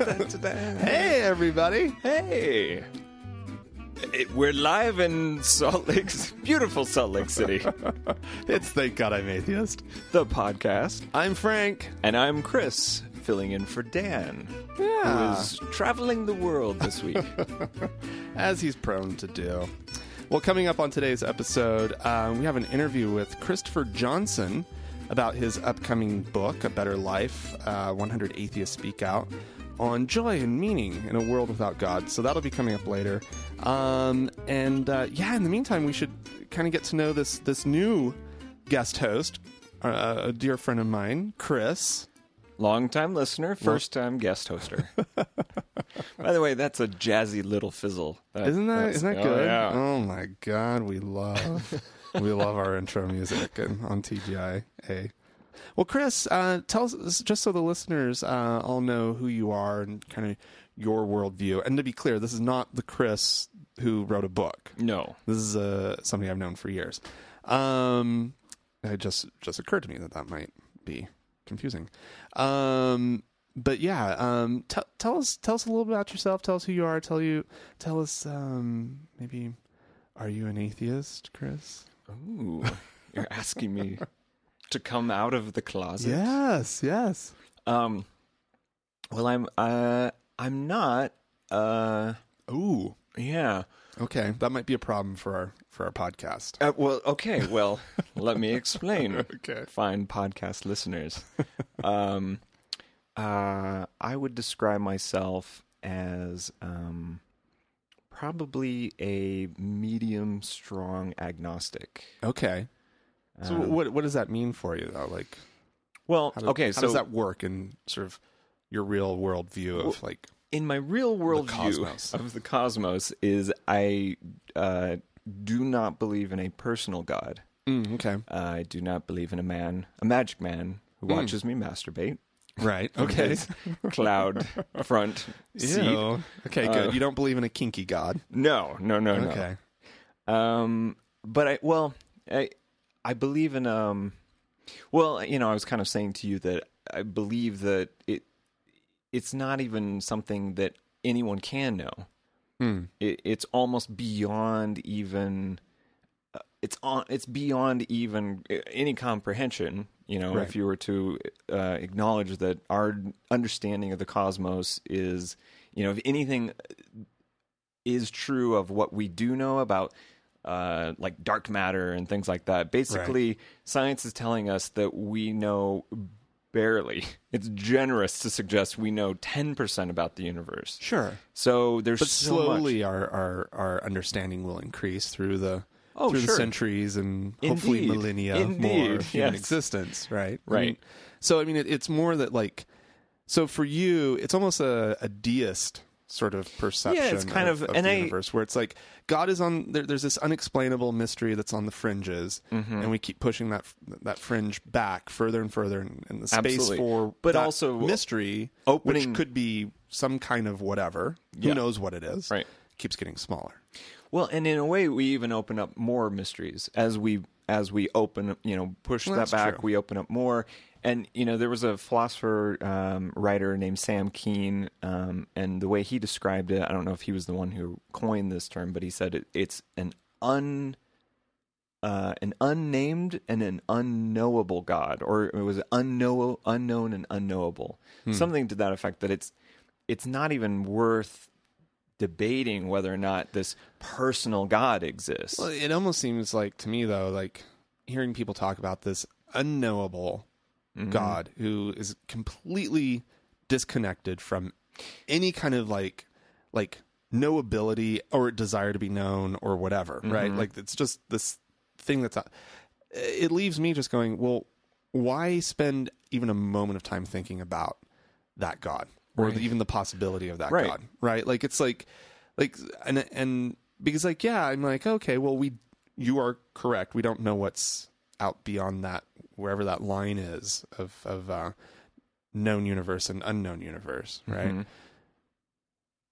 Hey, everybody. Hey. It- We're live in Salt Lake, beautiful Salt Lake City, It's Thank God I'm Atheist. the podcast. I'm Frank. And I'm Chris, filling in for Dan, Yeah. who is traveling the world this week. As he's prone to do. Well, coming up on today's episode, um, we have an interview with Christopher Johnson about his upcoming book, A Better Life uh, 100 Atheists Speak Out, on joy and meaning in a world without God. So that'll be coming up later. Um, and uh, yeah, in the meantime, we should kind of get to know this, this new guest host, uh, a dear friend of mine, Chris. Long time listener, first time guest hoster. By the way, that's a jazzy little fizzle. Isn't that isn't that oh, good? yeah. Oh my god, we love we love our intro music and on TGI. Well, Chris, uh, tell us just so the listeners uh, all know who you are and kind of your worldview. And to be clear, this is not the Chris who wrote a book. No. This is uh, something I've known for years. Um, it just just occurred to me that that might be confusing. Um, but yeah, um, t- tell us tell us a little bit about yourself. Tell us who you are. Tell you tell us um, maybe are you an atheist, Chris? Ooh, you're asking me to come out of the closet? Yes, yes. Um, well, I'm uh, I'm not. Uh, Ooh, yeah. okay, that might be a problem for our for our podcast. Uh, well, okay. Well, let me explain. Okay. Fine podcast listeners. Um, uh, I would describe myself as um, probably a medium strong agnostic. Okay. So Um, what what does that mean for you though? Like, Well, how do- okay. how so does that work in sort of your real world view of like? in my real world view of the cosmos is I uh, do not believe in a personal God. Mm, okay. I do not believe in a man, a magic man who Hmm. watches me masturbate. Right. Okay. cloud front seat. Ew. Okay, good. Uh, you don't believe in a kinky god. No, no, no, no. Okay. Um, but I well, I I believe in um, well, you know, I was kind of saying to you that I believe that it it's not even something that anyone can know. Hmm. It, it's almost beyond even. Uh, it's on. It's beyond even uh, any comprehension. You know, Right. if you were to uh, acknowledge that our understanding of the cosmos is, you know, if anything is true of what we do know about uh, like dark matter and things like that. Basically, science is telling us that we know barely. It's generous to suggest we know 10% about the universe. Sure. So there's But so much. slowly our, our, our understanding will increase through the Oh, through the centuries and hopefully Indeed. millennia Indeed, more of human yes. existence, right? I Right. mean, so I mean it, it's more that like so for you it's almost a, a deist sort of perception kind of, of- of and the I- universe where it's like God is on there, there's this unexplainable mystery that's on the fringes Mm-hmm. and we keep pushing that that fringe back further and further and, and the space Absolutely. for But also mystery opening- which could be some kind of whatever who knows what it is Right. keeps getting smaller Well, and in a way, we even open up more mysteries as we as we open, you know, push Well, that back. true. We open up more, and you know, there was a philosopher um, writer named Sam Keen, um, and the way he described it, I don't know if he was the one who coined this term, but he said it, it's an un uh, an unnamed and an unknowable God, or it was unknow unknown and unknowable, Hmm. something to that effect. That it's it's not even worth debating whether or not this personal God exists. Well, it almost seems like to me though, like hearing people talk about this unknowable Mm-hmm. God who is completely disconnected from any kind of like like no ability or desire to be known or whatever, Mm-hmm. right? Like it's just this thing that's it leaves me just going, well, why spend even a moment of time thinking about that God or Right. the, even the possibility of that Right. God, right? Like it's like like and and because like yeah, I'm like okay, well we you are correct. We don't know what's out beyond that wherever that line is of of uh, known universe and unknown universe, right? Mhm.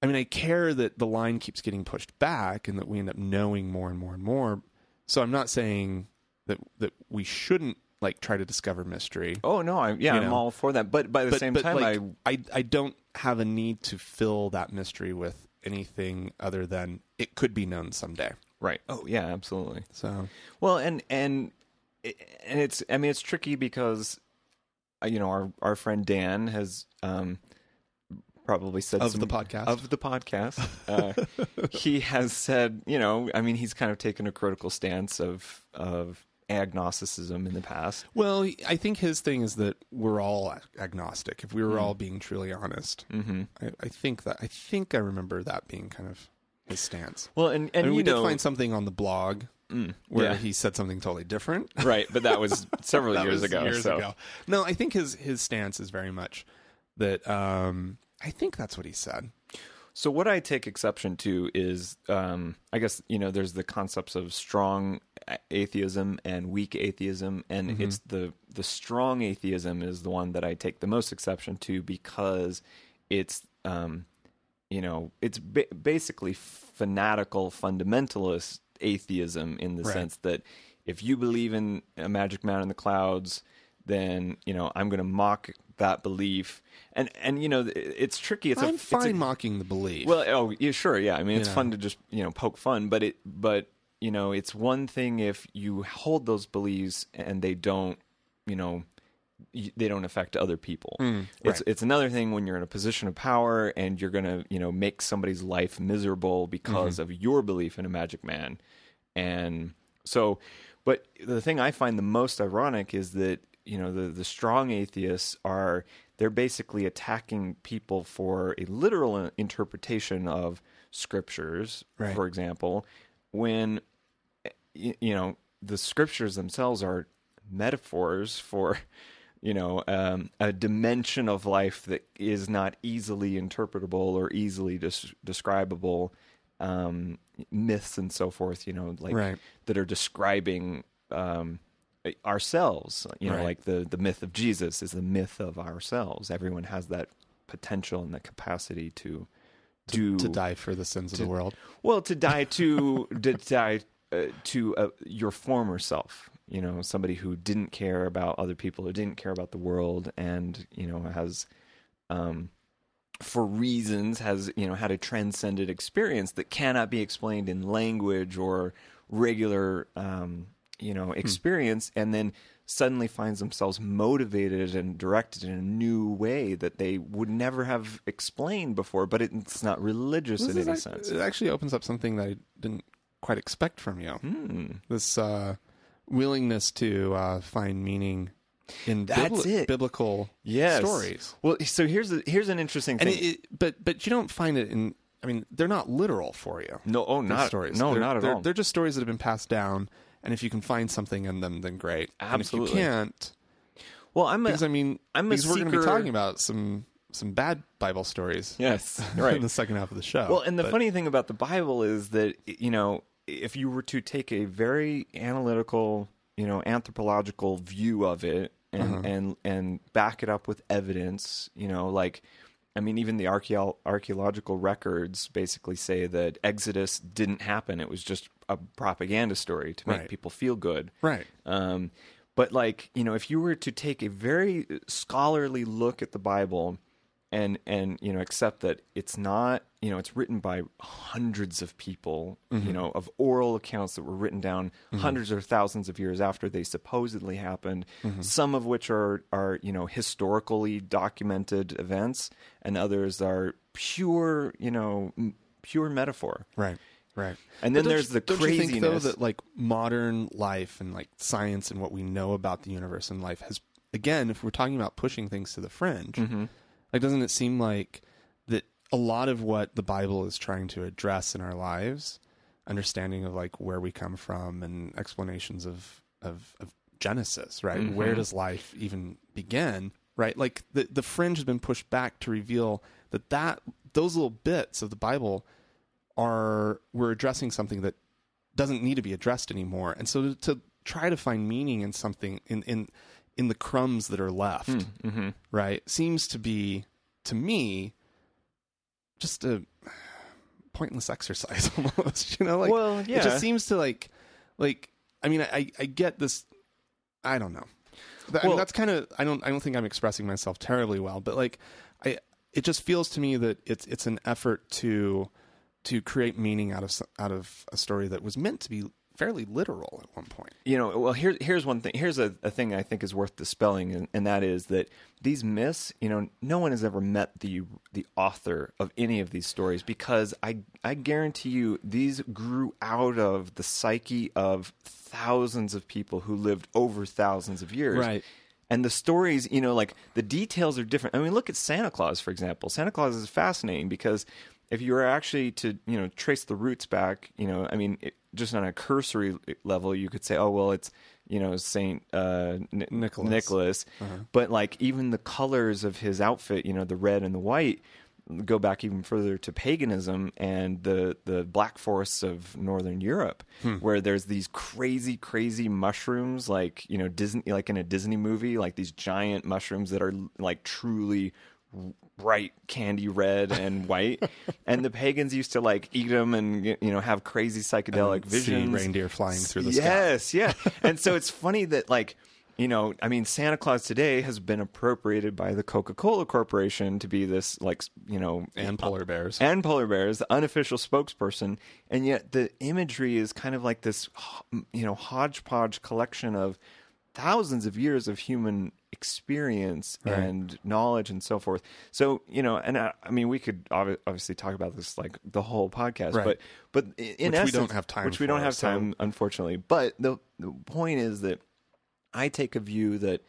I mean, I care that the line keeps getting pushed back and that we end up knowing more and more and more. So I'm not saying that that we shouldn't like try to discover mystery. Oh no, I yeah, You I'm all for that. But by the but same but time, like, I I I don't have a need to fill that mystery with anything other than it could be known someday. Right. Oh yeah, absolutely. So Well, and and and it's I mean it's tricky because uh, you know our our friend Dan has um probably said Of some, the podcast? of the podcast uh, he has said you know I mean he's kind of taken a critical stance of of agnosticism in the past. Well, I think his thing is that we're all agnostic. If we were all being truly honest, Mm-hmm. I, I think that I think I remember that being kind of his stance. Well, and and I mean, you we know did find something on the blog mm, where yeah, he said something totally different. right, but that was several That years was ago. Years so. ago. No, I think his his stance is very much that. Um, I think that's what he said. So what I take exception to is, um, I guess you know, there's the concepts of strong atheism and weak atheism, and Mm-hmm. it's the the strong atheism is the one that I take the most exception to because it's, um, you know, it's ba- basically fanatical fundamentalist atheism in the Right. sense that if you believe in a magic man in the clouds, then you know I'm going to mock that belief, and and you know it's tricky. It's a I'm it's a- fine mocking the belief. well, oh, yeah, sure, yeah. I mean, it's know. fun to just you know poke fun, but it, but you know, it's one thing if you hold those beliefs and they don't, you know, they don't affect other people. It's Mm, right. it's another thing when you're in a position of power and you're gonna you know make somebody's life miserable because Mm-hmm. of your belief in a magic man, and so, but the thing I find the most ironic is that you know the the strong atheists are they're basically attacking people for a literal interpretation of scriptures, Right. for example, when y- you know the scriptures themselves are metaphors for you know um, a dimension of life that is not easily interpretable or easily des- describable um, myths and so forth you know like Right. that are describing um, ourselves you know Right. like the the myth of jesus is the myth of ourselves everyone has that potential and the capacity to do to die for the sins of the world. well, to die to to die uh, to uh, your former self. You know, somebody who didn't care about other people, who didn't care about the world, and you know has, um, for reasons, has you know had a transcended experience that cannot be explained in language or regular, um, you know, experience, and then suddenly finds themselves motivated and directed in a new way that they would never have explained before. But it's not religious This in any sense. It actually opens up something that I didn't quite expect from you. Hmm. This uh, willingness to uh, find meaning in That's bibli- it. biblical Yes. stories. Well, so here's a, here's an interesting thing. it, it, but but you don't find it in. I mean, they're not literal for you. no, oh, not stories. No, They're- not at they're, all. They're just stories that have been passed down, and if you can find something in them, then great. Absolutely. And if you can't, well, I'm a, because I mean, I'm because we're going to be talking about some some bad Bible stories. yes, right. in the second half of the show. Well, and the But- funny thing about the Bible is that you know if you were to take a very analytical, you know, anthropological view of it and Uh-huh. and and back it up with evidence, you know, like I mean, even the archeo- archaeological records basically say that Exodus didn't happen. It was just a propaganda story to make Right. people feel good. right. Um, but like you know, if you were to take a very scholarly look at the Bible, and and you know accept that it's not you know it's written by hundreds of people, you mm-hmm. know, of oral accounts that were written down mm-hmm. hundreds or thousands of years after they supposedly happened, mm-hmm. some of which are are you know historically documented events, and others are pure you know m- pure metaphor. Right. Right. And then there's the don't you think though craziness. that like modern life and like science and what we know about the universe and life has again, if we're talking about pushing things to the fringe, Mm-hmm. Like doesn't it seem like that a lot of what the Bible is trying to address in our lives, understanding of like where we come from and explanations of of, of Genesis, right? Mm-hmm. Where does life even begin? Right? Like the the fringe has been pushed back to reveal that that those little bits of the Bible are we're addressing something that doesn't need to be addressed anymore. And so to, to try to find meaning in something in in in the crumbs that are left, Mm-hmm. right, seems to be to me just a pointless exercise almost. You know, like well, yeah, it just seems to like like I mean I I get this I don't know. Th- I mean that's kind of I don't I don't think I'm expressing myself terribly well, but like I it just feels to me that it's it's an effort to to create meaning out of out of a story that was meant to be fairly literal at one point. you know well here, here's one thing here's a, a thing i think is worth dispelling and, and that is that these myths you know no one has ever met the the author of any of these stories because i i guarantee you these grew out of the psyche of thousands of people who lived over thousands of years Right. and the stories you know like the details are different i mean look at santa claus for example santa claus is fascinating because if you were actually to you know trace the roots back you know i mean it, just on a cursory level you could say oh well it's you know saint uh N- Nicholas. nicholas. But like even the colors of his outfit you know the red and the white go back even further to paganism and the the black forests of northern Europe, where there's these crazy, crazy mushrooms, like you know Disney, like in a Disney movie, like these giant mushrooms that are like truly bright candy red and white and the pagans used to like eat them and you know have crazy psychedelic See visions reindeer flying through the sky. yes yeah and so it's funny that like you know i mean santa claus today has been appropriated by the coca-cola corporation to be this like you know And uh, polar bears. and polar bears, the unofficial spokesperson, and yet the imagery is kind of like this, you know, hodgepodge collection of thousands of years of human experience Right. and knowledge and so forth. So you know, and I, I mean, we could obvi- obviously talk about this like the whole podcast, Right. but but in Which we don't have time which we don't have so- time, unfortunately. But the the point is that I take a view that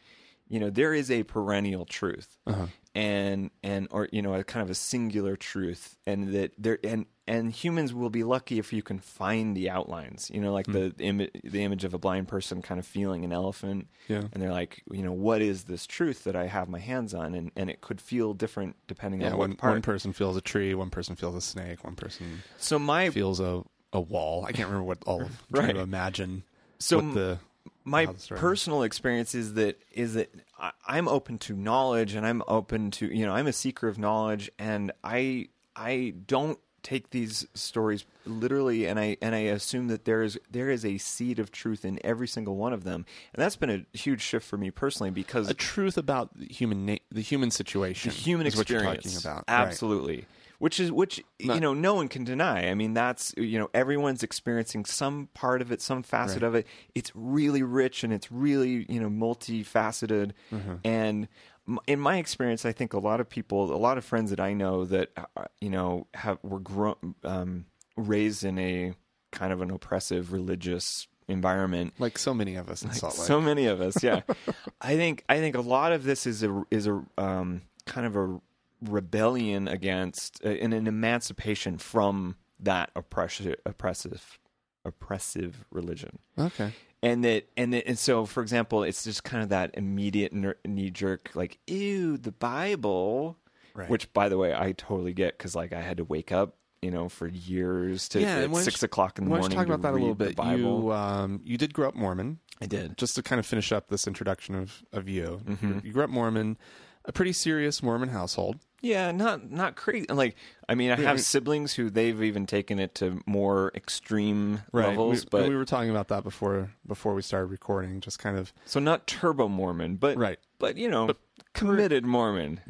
you know there is a perennial truth Uh-huh. And and or you know a kind of a singular truth and that there and and humans will be lucky if you can find the outlines you know like Hmm. the image the image of a blind person kind of feeling an elephant Yeah. and they're like you know what is this truth that i have my hands on and and it could feel different depending Yeah, on one, what part one person feels a tree, one person feels a snake, one person so my feels a, a wall. I can't remember what all. I'm Right. trying to imagine So what the my how the story- personal experience is that is that I'm open to knowledge and I'm open to you know I'm a seeker of knowledge and I I don't take these stories literally and I and I assume that there is there is a seed of truth in every single one of them and that's been a huge shift for me personally because a truth about the human na- the human situation, the human is what you're experience talking about. Right. Which is which you know no one can deny i mean that's you know everyone's experiencing some part of it some facet Right. of it it's really rich and it's really you know multifaceted Mm-hmm. and in my experience i think a lot of people a lot of friends that i know that uh, you know have were grown um, raised in a kind of an oppressive religious environment Like so many of us in Salt Lake. so many of us, yeah. I think I think a lot of this is a is a um, kind of a rebellion against uh, and an emancipation from that oppressive oppressive oppressive religion. okay. And that and that, and so for example, it's just kind of that immediate knee jerk like ew the Bible, Right. which by the way I totally get because like I had to wake up. You know, for years to Yeah, at six you- o'clock in the morning. talk to about that a little bit? Bible. You um, you did grow up Mormon. I did. Just to kind of finish up this introduction of of you, Mm-hmm. you grew up Mormon, a pretty serious Mormon household. Yeah, not not crazy. Like, I mean, I have we- siblings who they've even taken it to more extreme levels, we, but we were talking about that before before we started recording. Just kind of, so not turbo Mormon, but Right. but you know, committed Mormon.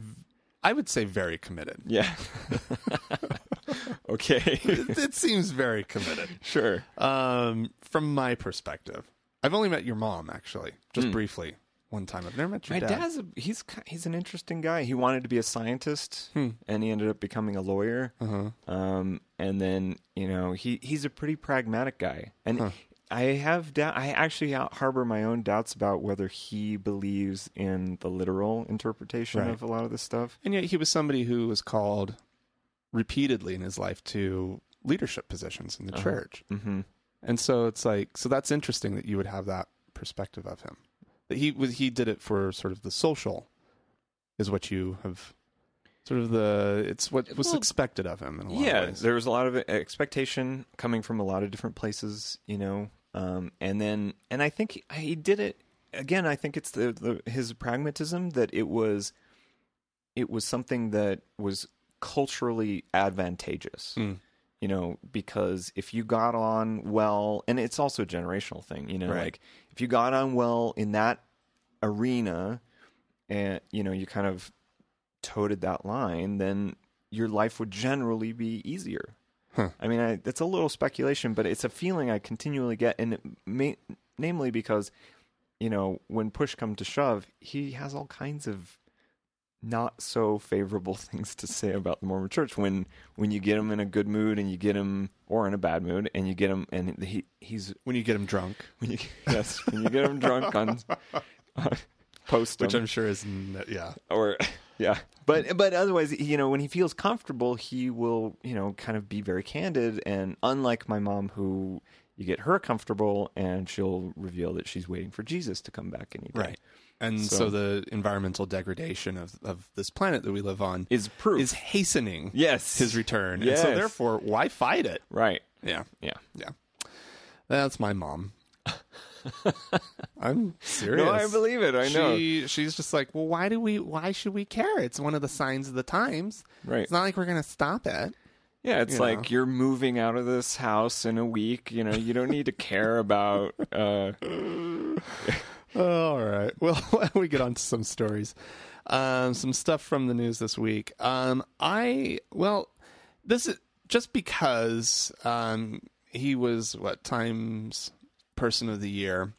I would say, very committed. Yeah. okay. it, it seems very committed. sure. Um, from my perspective, I've only met your mom actually, just briefly one time. I've never met your Hmm. My dad. dad's a, he's he's an interesting guy. He wanted to be a scientist, and he ended up becoming a lawyer. Uh-huh. Um, and then you know he he's a pretty pragmatic guy, and I have doubt. I actually harbor my own doubts about whether he believes in the literal interpretation Right. of a lot of this stuff. And yet he was somebody who was called repeatedly in his life to leadership positions in the Uh-huh. church. hmm And so it's like so that's interesting that you would have that perspective of him. He was he did it for sort of the social is what you have sort of the it's what was Well, expected of him in a lot Yeah, of ways. there was a lot of expectation coming from a lot of different places, you know. Um, and then, and I think he did it again. I think it's the, the his pragmatism that it was, it was something that was culturally advantageous. Mm. You know, because if you got on well, and it's also a generational thing. You know, Right. like if you got on well in that arena, and you know, you kind of toted that line, then your life would generally be easier. Huh. I mean, I, it's a little speculation, but it's a feeling I continually get, and it may, namely because, you know, when push comes to shove, he has all kinds of not so favorable things to say about the Mormon Church. When when you get him in a good mood, and you get him, or in a bad mood, and you get him, and he he's When you get him drunk, when you yes when you get him drunk on. Uh, post which I'm sure is yeah. or yeah but but otherwise you know when he feels comfortable he will you know kind of be very candid and unlike my mom who you get her comfortable and she'll reveal that she's waiting for jesus to come back anytime Right. And so, So- the environmental degradation of, of this planet that we live on is proof is hastening yes his return. And so therefore, why fight it? right Yeah. yeah Yeah. That's my mom. I'm serious. no i believe it i know She, she's just like, well, why do we? Why should we care? It's one of the signs of the times. right It's not like we're gonna stop it. yeah it's you like know. you're moving out of this house in a week you know you don't need to care about uh All right. Well, we get on to some stories? Um, some stuff from the news this week. Um, I well, this is just because um, he was what Times Person of the Year.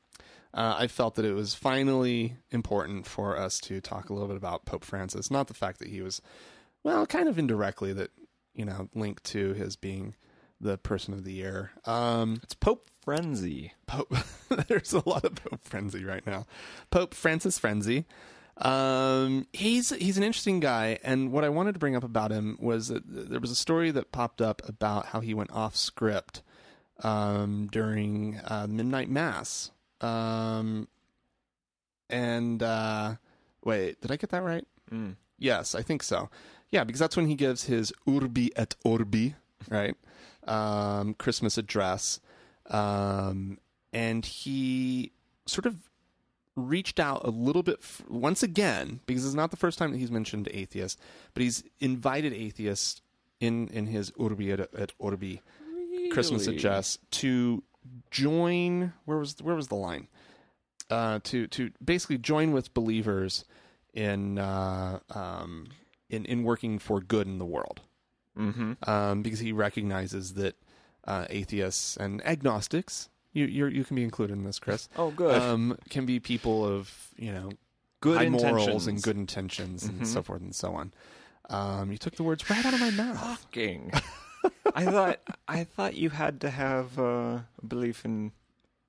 Uh, I felt that it was finally important for us to talk a little bit about Pope Francis. Not the fact that he was, well, kind of indirectly that you know linked to his being the Person of the Year. Um, it's pope frenzy Pope. There's a lot of Pope frenzy right now. Pope Francis Frenzy. Um, he's he's an interesting guy, and what I wanted to bring up about him was that there was a story that popped up about how he went off script um, during uh, midnight mass. Um, and uh, wait, did I get that right? mm. Yes, I think so. Yeah, because that's when he gives his Urbi et Orbi, right? Um, Christmas address. Um, and he sort of reached out a little bit f- once again, because it's not the first time that he's mentioned atheists, but he's invited atheists in, in his Urbi et, et Orbi Christmas address to join. Where was where was the line? Uh, to to basically join with believers in uh, um, in in working for good in the world, mm-hmm um, because he recognizes that uh, atheists and agnostics, you you you can be included in this, Chris, oh good um, can be people of you know good high intentions morals and good intentions and Mhm. so forth and so on. Um, you took the words right out of my mouth. Shocking. I thought I thought you had to have uh, a belief in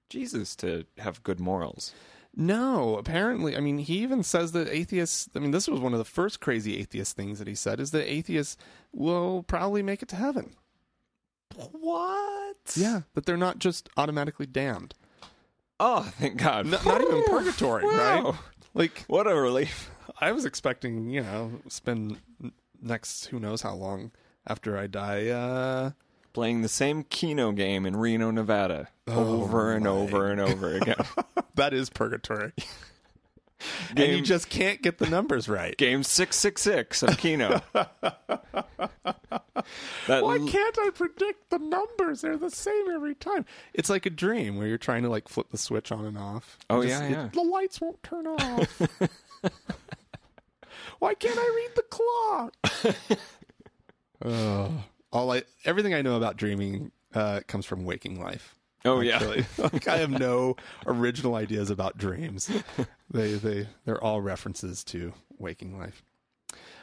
Jesus to have good morals. No, apparently, I mean, he even says that atheists. I mean, this was one of the first crazy atheist things that he said is that atheists will probably make it to heaven. What? Yeah, that they're not just automatically damned. Oh, thank God. N- not even purgatory, right? Like What a relief. I was expecting, you know, spend next who knows how long after I die. Uh, Playing the same Keno game in Reno, Nevada, Oh, over and over and over again. that is purgatory, and you just can't get the numbers right. game six six six of Keno. Why can't I predict the numbers? They're the same every time. It's like a dream where you're trying to like flip the switch on and off. Oh, It yeah, it- yeah. the lights won't turn off. Why can't I read the clock? oh, all I everything I know about dreaming uh, comes from waking life. oh yeah. Like I have no original ideas about dreams. They they they're all references to waking life.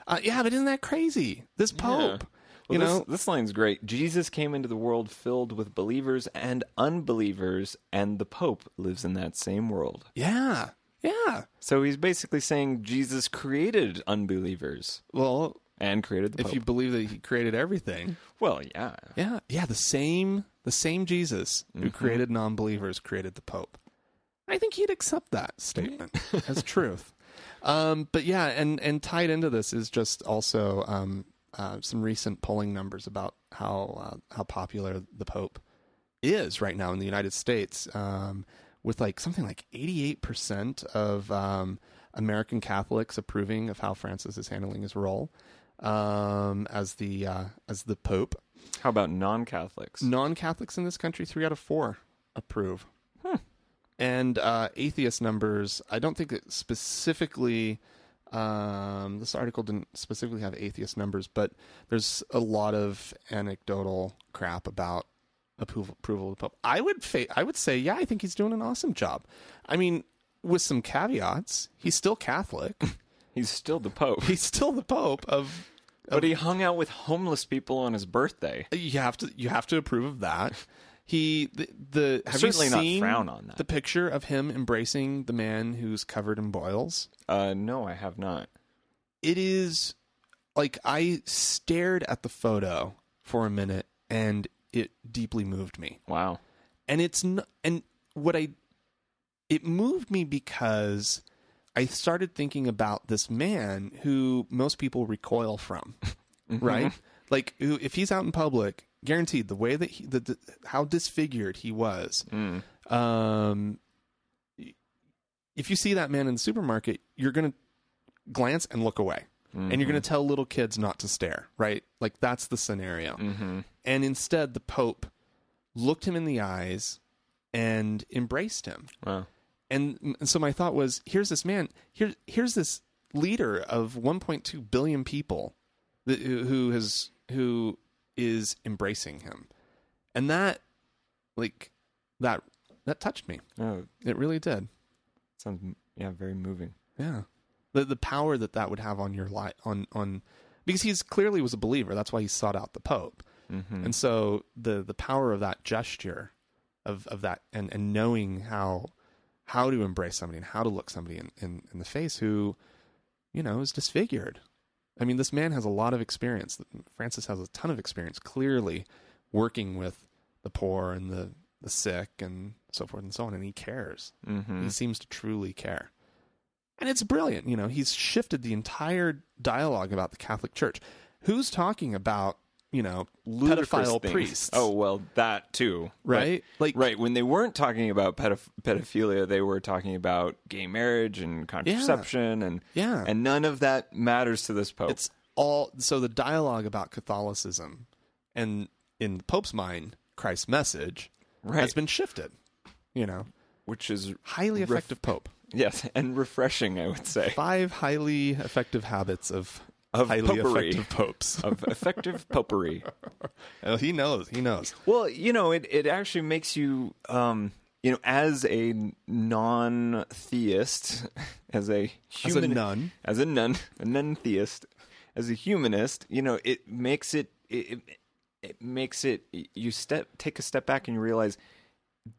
Uh, yeah, but isn't that crazy? This Pope, Well, you this, know, this line's great. Jesus came into the world filled with believers and unbelievers, and the Pope lives in that same world. Yeah. Yeah. So he's basically saying Jesus created unbelievers Well, and created the if you believe that he created everything. well, yeah. Yeah. Yeah, the same the same Jesus who Mhm. created non-believers created the pope. I think he'd accept that statement as truth. Um, but yeah, and and tied into this is just also um, uh, some recent polling numbers about how uh, how popular the Pope is right now in the United States, um, with like something like eighty eight percent of um, American Catholics approving of how Francis is handling his role um, as the uh, as the Pope. How about non-Catholics? Non Catholics in this country, three out of four approve. And uh, atheist numbers, I don't think it specifically Um, this article didn't specifically have atheist numbers, but there's a lot of anecdotal crap about approval approval of the Pope. I would fa- I would say, yeah, I think he's doing an awesome job. I mean, with some caveats, he's still Catholic. He's still the Pope. he's still the Pope of. but he hung out with homeless people on his birthday. You have to you have to approve of that. He the, the have Certainly you not frown on that. the picture of him embracing the man who's covered in boils. Uh, no, I have not. it is like I stared at the photo for a minute and it deeply moved me. Wow. And it's n- and what I it moved me because I started thinking about this man who most people recoil from, right? Like who if he's out in public, guaranteed the way that he the, the how disfigured he was. Mm. Um if you see that man in the supermarket, you're going to glance and look away and you're going to tell little kids not to stare, right? Like that's the scenario. Mm-hmm. And instead, the Pope looked him in the eyes and embraced him. Wow. And, and so my thought was, here's this man, here, here's this leader of 1.2 billion people that, who has who is embracing him, and that, like, that that touched me. Oh, It really did. sounds yeah very moving. Yeah, the the power that that would have on your life on on because he's clearly was a believer. That's why he sought out the Pope, Mm-hmm. and so the the power of that gesture, of of that and and knowing how how to embrace somebody and how to look somebody in in, in the face who, you know, is disfigured. I mean, this man has a lot of experience. Francis has a ton of experience, clearly working with the poor and the the sick and so forth and so on, and he cares. Mm-hmm. He seems to truly care. And it's brilliant. You know, he's shifted the entire dialogue about the Catholic Church. Who's talking about, you know, pedophile things. priests? Oh well, that too. right? Like, Right. When they weren't talking about pedoph- pedophilia, they were talking about gay marriage and contraception, and Yeah. and none of that matters to this pope. it's all so the dialogue about Catholicism and in the Pope's mind, Christ's message right, has been shifted. You know, which is highly Ref- effective Pope. yes, and refreshing, I would say, Five highly effective habits of, Of highly popery. effective popes. of effective popery. He knows. He knows. Well, you know, it it actually makes you, um, you know, as a non-theist, as a As a human, nun. as a nun, a non-theist, as a humanist, you know, it makes it, it, it makes it. You step, take a step back, and you realize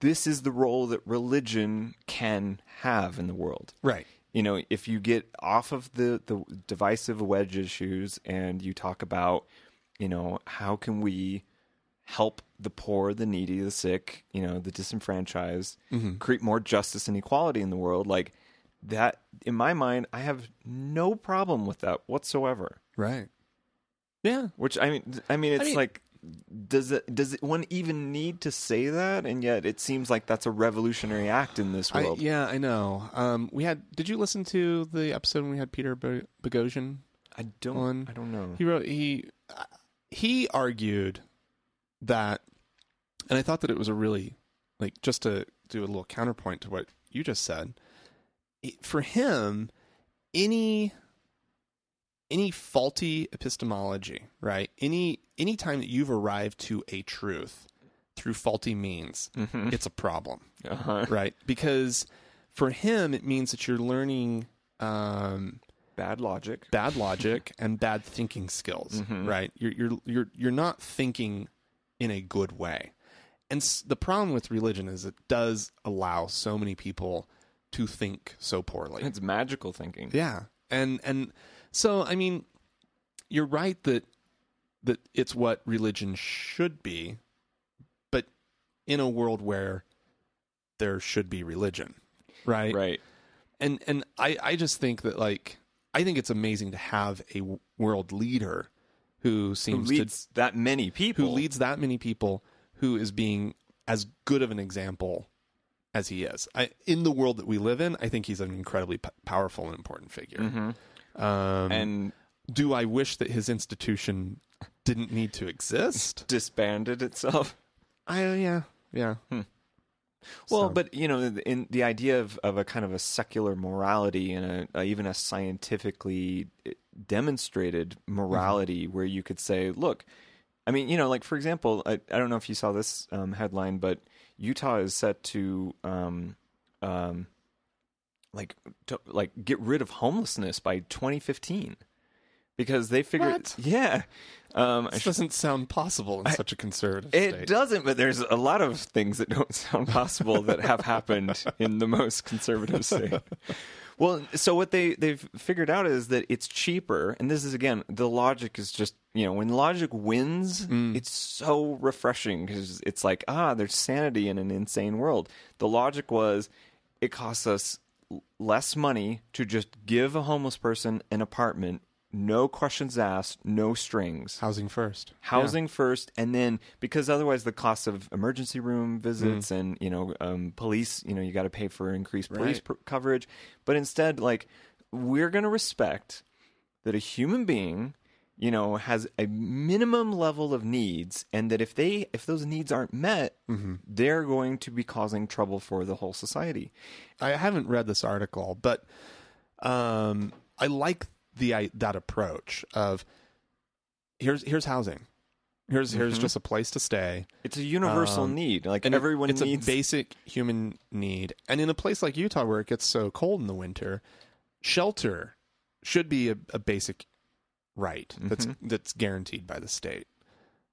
this is the role that religion can have in the world. Right. You know, if you get off of the the divisive wedge issues and you talk about, you know, how can we help the poor, the needy, the sick, you know, the disenfranchised, mm-hmm. create more justice and equality in the world, like that in my mind, I have no problem with that whatsoever. Right. Yeah. Which I mean I mean it's mean- like does it does it one even need to say that and yet it seems like that's a revolutionary act in this I, world. yeah, I know. Um, we had. Did you listen to the episode when we had Peter Bo- Boghossian? I don't on- I don't know. He wrote. He he argued that, and I thought that it was a really like just to do a little counterpoint to what you just said. it- For him, any any faulty epistemology, right? Any any time that you've arrived to a truth through faulty means, Mhm. it's a problem Uh-huh. right? Because for him, it means that you're learning um, Bad logic. bad logic and bad thinking skills, Mhm. right? You're you're you're you're not thinking in a good way. And s- the problem with religion is it does allow so many people to think so poorly. It's magical thinking. Yeah, and and so I mean, you're right that that it's what religion should be, but in a world where there should be religion, right? Right. And and I I just think that like I think it's amazing to have a world leader who Who seems leads that many people. who leads that many people who is being as good of an example as he is. I, in the world that we live in, I think he's an incredibly p- powerful and important figure. Mhm. Um, and do I wish that his institution didn't need to exist? disbanded itself. I yeah yeah. Hmm. Well, So- but you know, in the idea of, of a kind of a secular morality and a, a, even a scientifically eh, demonstrated morality, where you could say, look, I mean, you know, like for example, I, I don't know if you saw this um, headline, but Utah is set to, um, um, like, to, like get rid of homelessness by 2015 because they figured, What? yeah. Um, I This doesn't sound possible in such a conservative it state. doesn't, but there's a lot of things that don't sound possible that have happened in the most conservative state. Well, so what they they've figured out is that it's cheaper, and this is again the logic is just you know when logic wins, it's so refreshing because it's like ah, there's sanity in an insane world. The logic was it costs us l- less money to just give a homeless person an apartment, no questions asked, no strings Housing first. housing first and then because otherwise the cost of emergency room visits and you know um, police you know you got to pay for increased police Right. pr- coverage but instead like we're going to respect that a human being you know has a minimum level of needs and that if they if those needs aren't met they're going to be causing trouble for the whole society. I haven't read this article, but um, I like the I, that approach of here's here's housing, here's here's just a place to stay, it's a universal Um, need. Like and everyone it's needs a basic human need. And in a place like Utah where it gets so cold in the winter, shelter should be a, a basic right that's Mm-hmm. that's guaranteed by the state.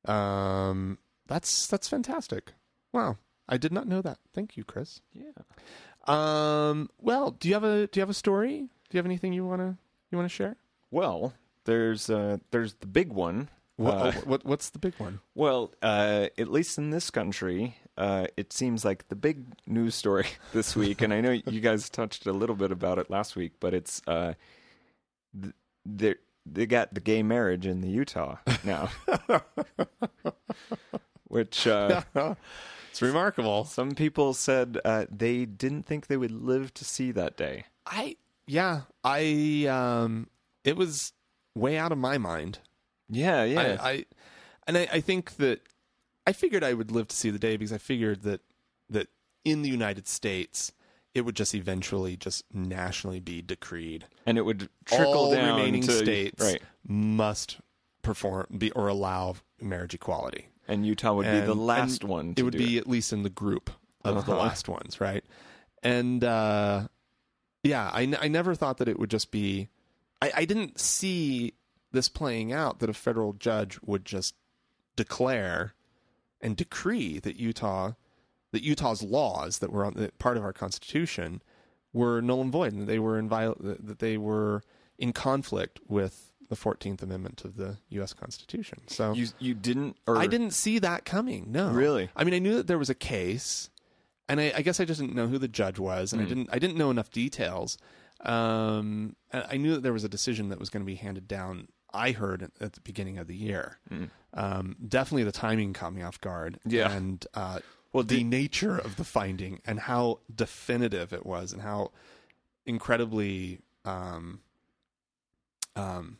Um, that's that's fantastic. Wow, I did not know that. Thank you, Chris. yeah Um, well, do you have a do you have a story? Do you have anything you wanna you wanna share? well there's uh there's the big one What, Uh, what what's the big one? Well, uh, at least in this country, uh, it seems like the big news story this week, and I know you guys touched a little bit about it last week, but it's uh, th- they they got the gay marriage in the Utah now, which uh, it's remarkable. some people said uh, they didn't think they would live to see that day. I yeah, I um, it was way out of my mind. Yeah, yeah, I, I and I, I think that I figured I would live to see the day because I figured that that in the United States it would just eventually just nationally be decreed. and it would trickle All down remaining to states right, must perform be or allow marriage equality. and Utah would be the last and one. It would be at least in the group of the Uh-huh. last ones, right? And uh, yeah, I, n- I never thought that it would just be. I, I didn't see this playing out that a federal judge would just declare and decree that Utah, that Utah's laws that were on that part of our constitution were null and void, and that they were in viol- that they were in conflict with the Fourteenth Amendment of the U.S. Constitution. So You you didn't or I didn't see that coming. No, Really? I mean, I knew that there was a case, and I, I guess I just didn't know who the judge was, and I didn't. I didn't know enough details. Um, I knew that there was a decision that was going to be handed down. I heard at, the beginning of the year. Um, definitely, the timing caught me off guard. Yeah. and uh, Well, the did- nature of the finding and how definitive it was, and how incredibly um, um,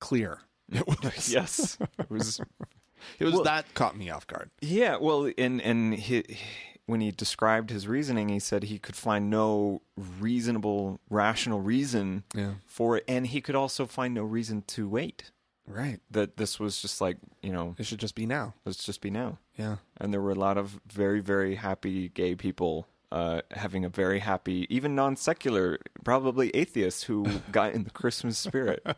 clear it was. yes, it was It was Well- that caught me off guard. Yeah, well, and and he, when he described his reasoning, he said he could find no reasonable, rational reason Yeah. for it, and he could also find no reason to wait. Right. That this was just like you know, It should just be now. let's just be now. Yeah. And there were a lot of very, very happy gay people uh, having a very happy, even non secular, probably atheists who got in the Christmas spirit.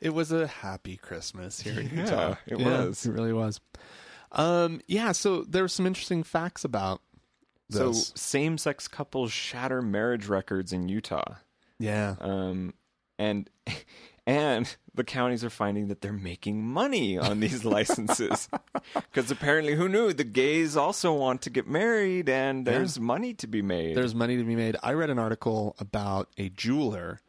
It was a happy Christmas here in Yeah, Utah. it Yeah, was. It really was. Um, yeah, so there were some interesting facts about So, same sex couples shatter marriage records in Utah. yeah. um, and and the counties are finding that they're making money on these licenses. Because apparently who knew? The gays also want to get married and there's money to be made. There's money to be made. I read an article about a jeweler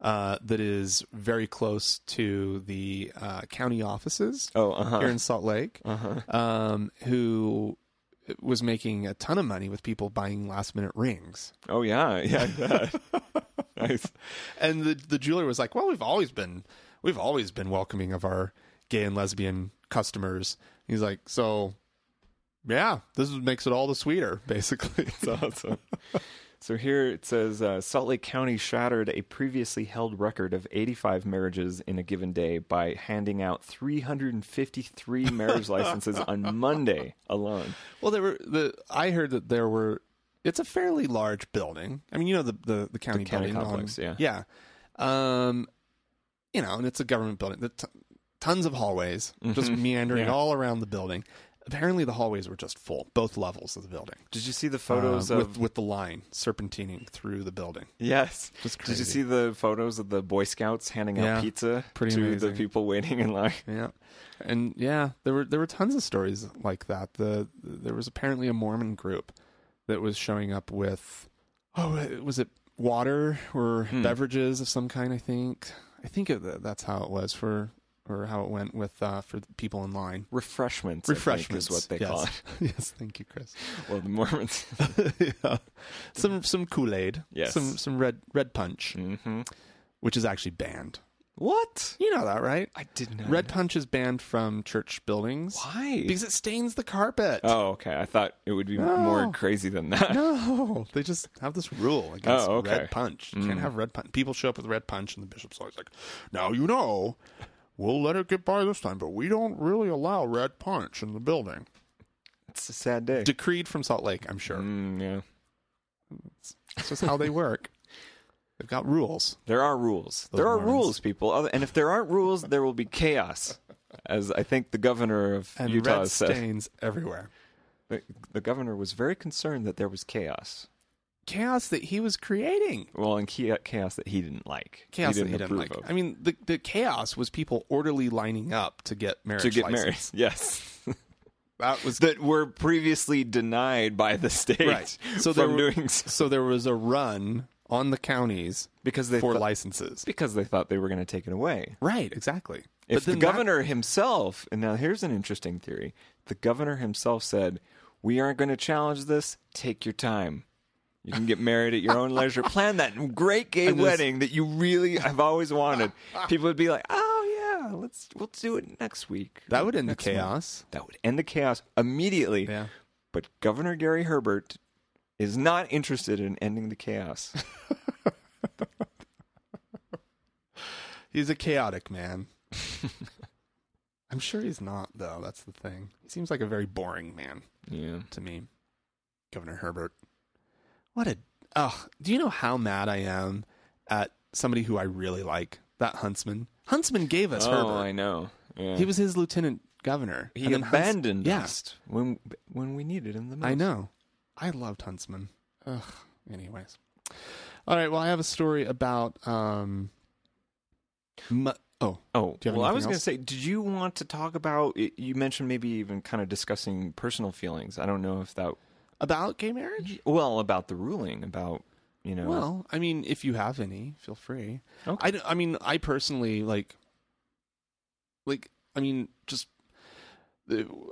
uh, that is very close to the uh, county offices oh uh-huh. here in Salt Lake, um, who was making a ton of money with people buying last minute rings. oh yeah. Yeah nice. And the the jeweler was like, "Well, we've always been we've always been welcoming of our gay and lesbian customers." He's like, "So Yeah, this makes it all the sweeter, basically. It's awesome. so here it says uh, Salt Lake County shattered a previously held record of 85 marriages in a given day by handing out 353 marriage licenses on Monday alone. well, there were the. I heard that there were. It's a fairly large building. I mean, you know the the, the county county building complex, on- yeah. yeah. Um, you know, and it's a government building. The t- tons of hallways just meandering Yeah. all around the building. Apparently, the hallways were just full, both levels of the building. Did you see the photos Uh, of with with the line serpentining through the building. Yes. Just Did you see the photos of the Boy Scouts handing out pizza pretty to the people waiting in line? Yeah, and yeah, there were there were tons of stories like that. The there was apparently a Mormon group that was showing up with oh was it water or Hmm. beverages of some kind? I think I think it, that's how it was for or how it went with uh, for the people in line. Refreshments. Refreshments is what they yes. call it. yes, thank you, Chris. Well, the Mormons. yeah. Some some Kool Aid. Yes. Some some red red punch, hmm which is actually banned. What? You know that, right? I did not. Red punch is banned from church buildings Why? because it stains the carpet. oh, okay. I thought it would be No. more crazy than that. No, they just have this rule against Oh, okay. Mm. red punch. You can't have red punch. People show up with red punch, and the bishop's always like, "Now you know, we'll let it get by this time, but we don't really allow red punch in the building." It's a sad day. Decreed from Salt Lake, I'm sure. Mm, yeah. It's just how they work. They've got rules. There are rules. Those there are Mormons. rules, people. And if there aren't rules, there will be chaos. As I think the governor of And Utah red said. stains everywhere. The, the governor was very concerned that there was chaos. Chaos that he was creating. Well, and chaos that he didn't like. Chaos he that didn't he didn't like. of. I mean, the the chaos was people orderly lining up to get marriage to get married. Yes. That was that were previously denied by the state right. So from were- doing so so there was a run on the counties because they for thought, licenses. because they thought they were going to take it away. Right, exactly. If the then that- governor himself, and now here's an interesting theory, the governor himself said, "We aren't going to challenge this. Take your time. You can get married at your own leisure. Plan that great gay this- wedding that you really have always wanted." People would be like, "Oh yeah, let's we'll do it next week." that would end the Next month." chaos. That would end the chaos immediately. Yeah. But Governor Gary Herbert is not interested in ending the chaos. He's a chaotic man. I'm sure he's not, though. That's the thing. He seems like a very boring man yeah. to me. Governor Herbert. What a. Oh, do you know how mad I am at somebody who I really like? That Huntsman. Huntsman gave us Oh, Herbert. I know. Yeah. He was his lieutenant governor. he And then Hunts- abandoned yeah. us when when we needed him the most. I know. I loved Huntsman. Ugh. Anyways. All right. Well, I have a story about. um mu- Oh, Oh, Do you have well, I was going to say, did you want to talk about? You mentioned maybe even kind of discussing personal feelings. I don't know if that. about gay marriage? Well, about the ruling, about you know. Well, I mean, if you have any, feel free. Okay. I, I mean, I personally like, like, I mean, just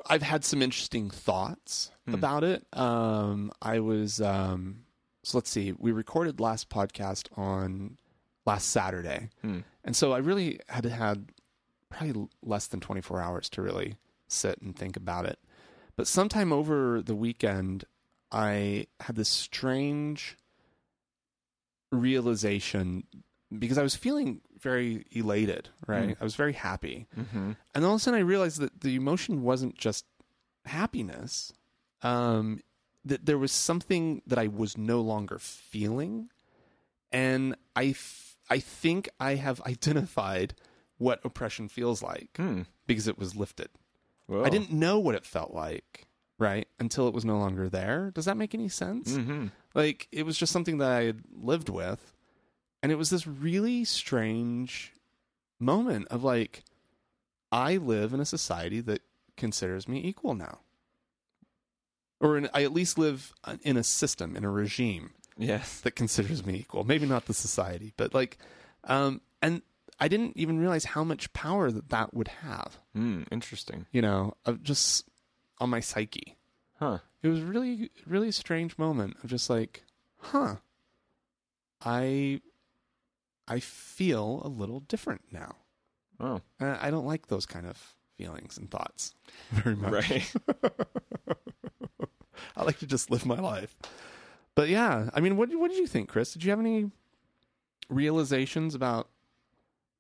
I've had some interesting thoughts Hmm. about it. Um, I was, um, so let's see, we recorded last podcast on last Saturday, Hmm. and so I really had had probably less than twenty four hours to really sit and think about it. But sometime over the weekend, I had this strange realization because I was feeling very elated, right? I was very happy. hmm And all of a sudden I realized that the emotion wasn't just happiness. Um, that there was something that I was no longer feeling. And I, f- I think I have identified what oppression feels like Hmm. because it was lifted. Well, I didn't know what it felt like, right? Until it was no longer there. Does that make any sense? hmm Like it was just something that I had lived with. And it was this really strange moment of like, I live in a society that considers me equal now. Or in, I at least live in a system, in a regime Yes. that considers me equal. Maybe not the society, but like, um, and I didn't even realize how much power that that would have, Hmm. Interesting. you know, of just on my psyche Huh. it was really really strange moment of just like huh i i feel a little different now Oh. and i don't like those kind of feelings and thoughts very much Right. I like to just live my life. But yeah, I mean, what what did you think, Chris? Did you have any realizations about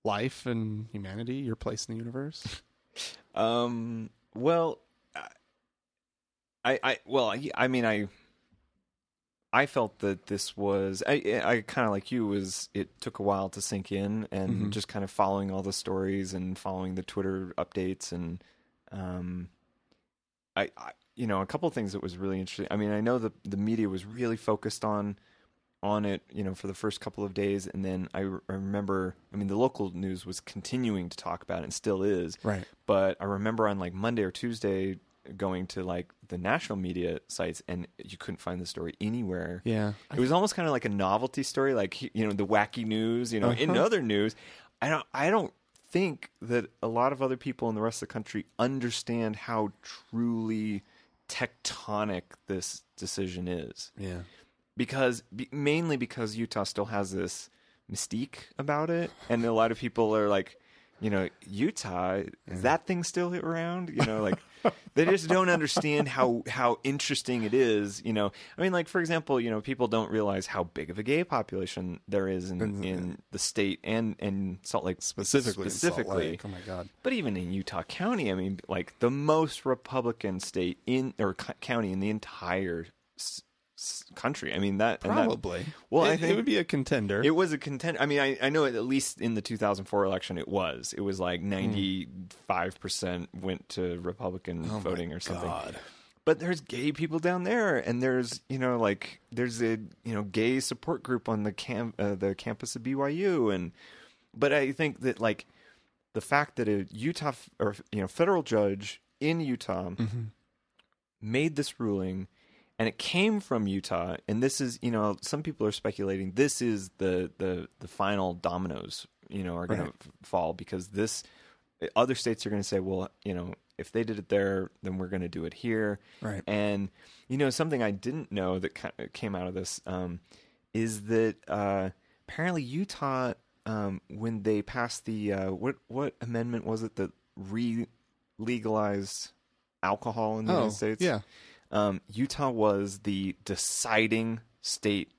life and humanity, your place in the universe? Um. Well, I, I, well, I, I mean, I, I felt that this was, I, I kind of like you was. It took a while to sink in, and Mhm. just kind of following all the stories and following the Twitter updates, and, um, I, I you know, a couple of things that was really interesting. I mean, I know the the media was really focused on on it, you know, for the first couple of days, and then I, re- I remember, I mean, the local news was continuing to talk about it, and still is. Right. But I remember on like Monday or Tuesday going to like the national media sites, and you couldn't find the story anywhere. Yeah. It was almost kind of like a novelty story, like you know, the wacky news. You know, in Uh-huh. other news, I don't, I don't think that a lot of other people in the rest of the country understand how truly tectonic this decision is Yeah. because mainly because Utah still has this mystique about it, and a lot of people are like, you know, Utah is that thing still around? You know, like they just don't understand how how interesting it is. You know, I mean, like for example, you know, people don't realize how big of a gay population there is in, In- in the state and and Salt Lake Specifically. specifically. Lake. Oh my God. But even in Utah County, I mean, like the most Republican state in or co- county in the entire country. I mean that and that- Probably. well, it, I think it would be a contender. it was a contender. I mean, I, I know at least in the 2004 election, it was. It was like 95 percent went to Republican Hmm. Oh voting or something. God. But there's gay people down there, and there's you know like there's a you know gay support group on the cam uh, the campus of BYU, and but I think that like the fact that a Utah f- or you know federal judge in Utah Mm-hmm. made this ruling and it came from Utah and this is you know some people are speculating this is the the the final dominoes you know are going Right. to fall because this other states are going to say well you know if they did it there then we're going to do it here Right. and you know something I didn't know that ki- came out of this um, is that uh, apparently Utah um, when they passed the uh, what what amendment was it that re legalized alcohol in the Oh, United States? yeah. Um, Utah was the deciding state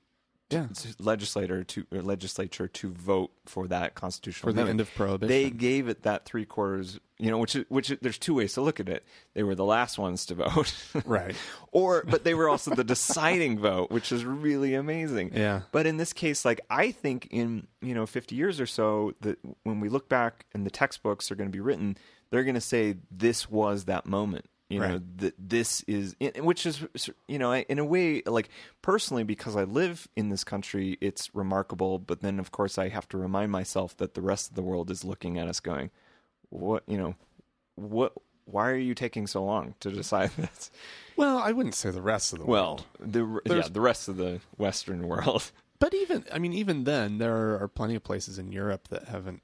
Yeah. legislator to or legislature to vote for that constitutional For the amendment. end of prohibition. They gave it that three quarters, you know, which which there's two ways to look at it. They were the last ones to vote, Right. or but they were also the deciding vote, which is really amazing. Yeah. But in this case, like I think in you know 50 years or so, that when we look back and the textbooks are going to be written, they're going to say this was that moment. You know Right. that this is, which is you know in a way like personally because I live in this country, it's remarkable. But then of course I have to remind myself that the rest of the world is looking at us, going, "What you know, what." Why are you taking so long to decide this? Well, I wouldn't say the rest of the world. Well, the yeah, the rest of the Western world. But even I mean, even then, there are plenty of places in Europe that haven't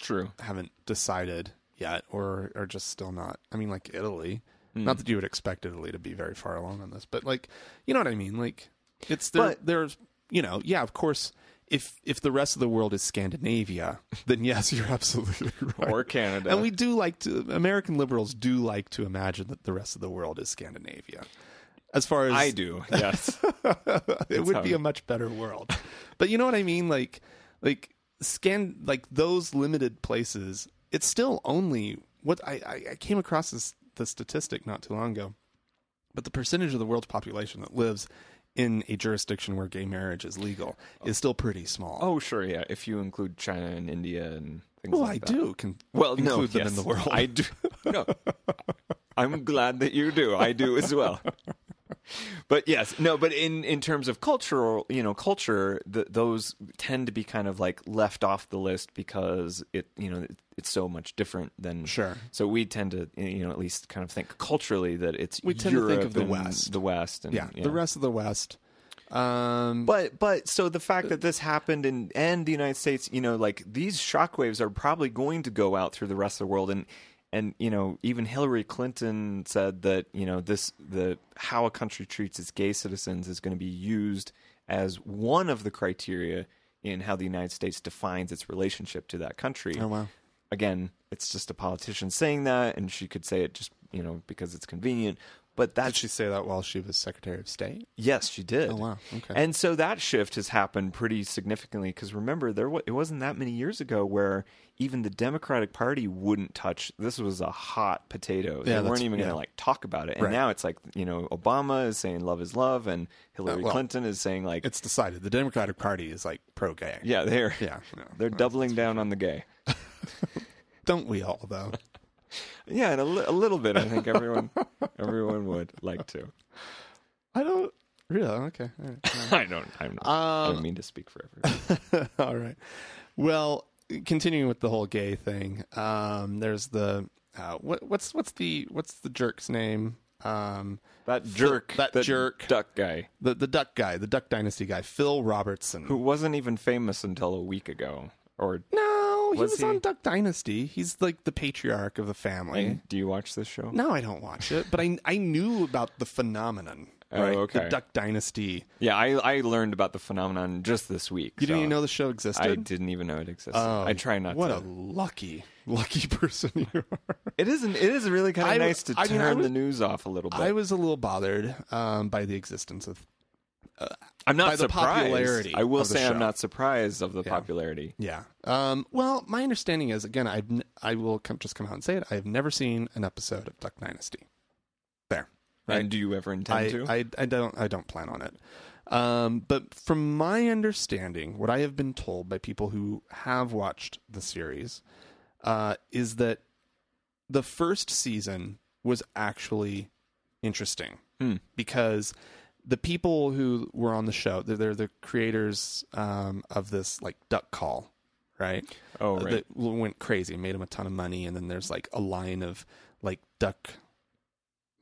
True. haven't decided yet, or are just still not. I mean, like Italy. Hmm. Not that you would expect Italy to be very far along on this, but like, you know what I mean? Like, it's there. But- there's, you know, yeah, of course. If if the rest of the world is Scandinavia, then yes, you're absolutely right. Or Canada. And we do like to American liberals do like to imagine that the rest of the world is Scandinavia. As far as I do. Yes. it would be it- a much better world. but you know what I mean? Like, like scan, like those limited places. It's still only what I, I, I came across this the statistic not too long ago. But the percentage of the world's population that lives in a jurisdiction where gay marriage is legal is still pretty small. oh, sure. Yeah. If you include China and India and things well, like I that. do can Well, include no, them yes. in the world. I do. No. I'm glad that you do. I do as well. But yes, no. But in in terms of cultural, you know, culture, th those tend to be kind of like left off the list because it, you know, it, it's so much different than Sure. So we tend to, you know, at least kind of think culturally that it's We tend to think of the West. the West, and yeah, the rest of the West. Um, But but so the fact that this happened in and the United States, you know, like these shockwaves are probably going to go out through the rest of the world and and you know, even Hillary Clinton said that, you know, this the how a country treats its gay citizens is going to be used as one of the criteria in how the United States defines its relationship to that country. oh wow. Again, it's just a politician saying that and she could say it just, you know, because it's convenient. But Did she say that while she was Secretary of State? yes, she did. Oh wow. Okay. And so that shift has happened pretty significantly because remember there it wasn't that many years ago where even the Democratic Party wouldn't touch this was a hot potato. Yeah, they weren't even going to like talk about it. And Right. now it's like, you know, Obama is saying love is love and Hillary Uh, well, Clinton is saying like it's decided the Democratic Party is like pro gay. yeah, they're Yeah. no. they're doubling down on the gay. Don't we all though? Yeah, and a, li- a little bit I think everyone everyone would like to. I don't really. Okay. All right. I don't I'm not, I Um, don't mean to speak for everyone. All right. Well, continuing with the whole gay thing, um, there's the uh, what, what's what's the what's the jerk's name? Um, That jerk, that jerk. duck guy the the Duck guy, the Duck Dynasty guy, Phil Robertson. who wasn't even famous until a week ago or no, he Was was, he? on Duck Dynasty. He's like the patriarch of the family. Do you watch this show? No, I don't watch it, but I I knew about the phenomenon. Oh, right? okay. The Duck Dynasty. Yeah, I I learned about the phenomenon just this week. You didn't even know the show existed. I didn't even know it existed. Oh, I try not What to. What a lucky, lucky person you are. It isn't. It is really kind of w- nice to I turn mean, was- the news off a little bit. I was a little bothered um, by the existence of. I'm not by the surprised. popularity I will say I'm not surprised of the Yeah. popularity. Yeah. Um, well, my understanding is again, I I will come, just come out and say it. I have never seen an episode of Duck Dynasty. There. Right. And do you ever intend I, to? I I don't I don't plan on it. Um, but from my understanding, what I have been told by people who have watched the series, uh, is that the first season was actually interesting Hmm. because the people who were on the show, they're, they're the creators um, of this like Duck Call, right? oh uh, right. that went crazy, made them a ton of money, and then there's like a line of like duck.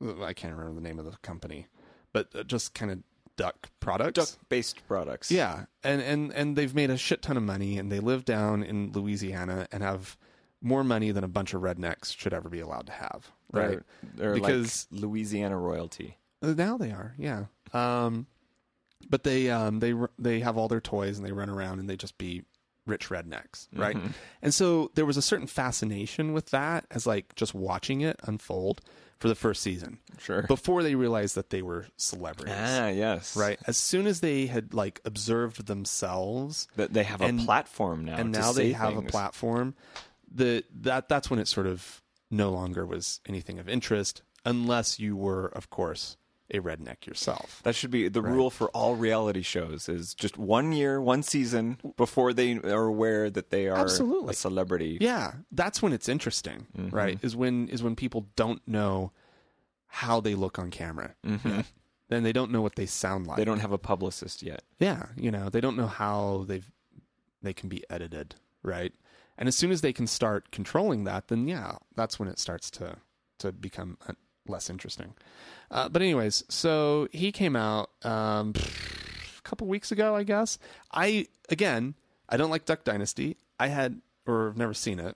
I can't remember the name of the company, but uh, just kind of duck products. Duck-based products. Yeah, and and and they've made a shit ton of money, and they live down in Louisiana and have more money than a bunch of rednecks should ever be allowed to have. They're, Right they're Because- like Louisiana royalty. Uh, now they are, yeah. Um, but they um they they have all their toys and they run around and they just be rich rednecks, right? Mhm. And so there was a certain fascination with that as like just watching it unfold for the first season Sure. before they realized that they were celebrities. ah, yes. Right. As soon as they had like observed themselves That they have And- a platform now. and now they have a platform, the that that's when it sort of no longer was anything of interest unless you were of course a redneck yourself. That should be the Right. rule for all reality shows: is just one year, one season before they are aware that they are Absolutely. a celebrity. Yeah, that's when it's interesting, Mhm. right? Is when is when people don't know how they look on camera. Mhm. Then they don't know what they sound like. They don't have a publicist yet. Yeah, you know, they don't know how they've they can be edited, right? And as soon as they can start controlling that, then yeah, that's when it starts to to become less interesting. Uh, but anyways, so he came out um, a couple weeks ago, I guess. I again, I don't like Duck Dynasty. I had or have never seen it,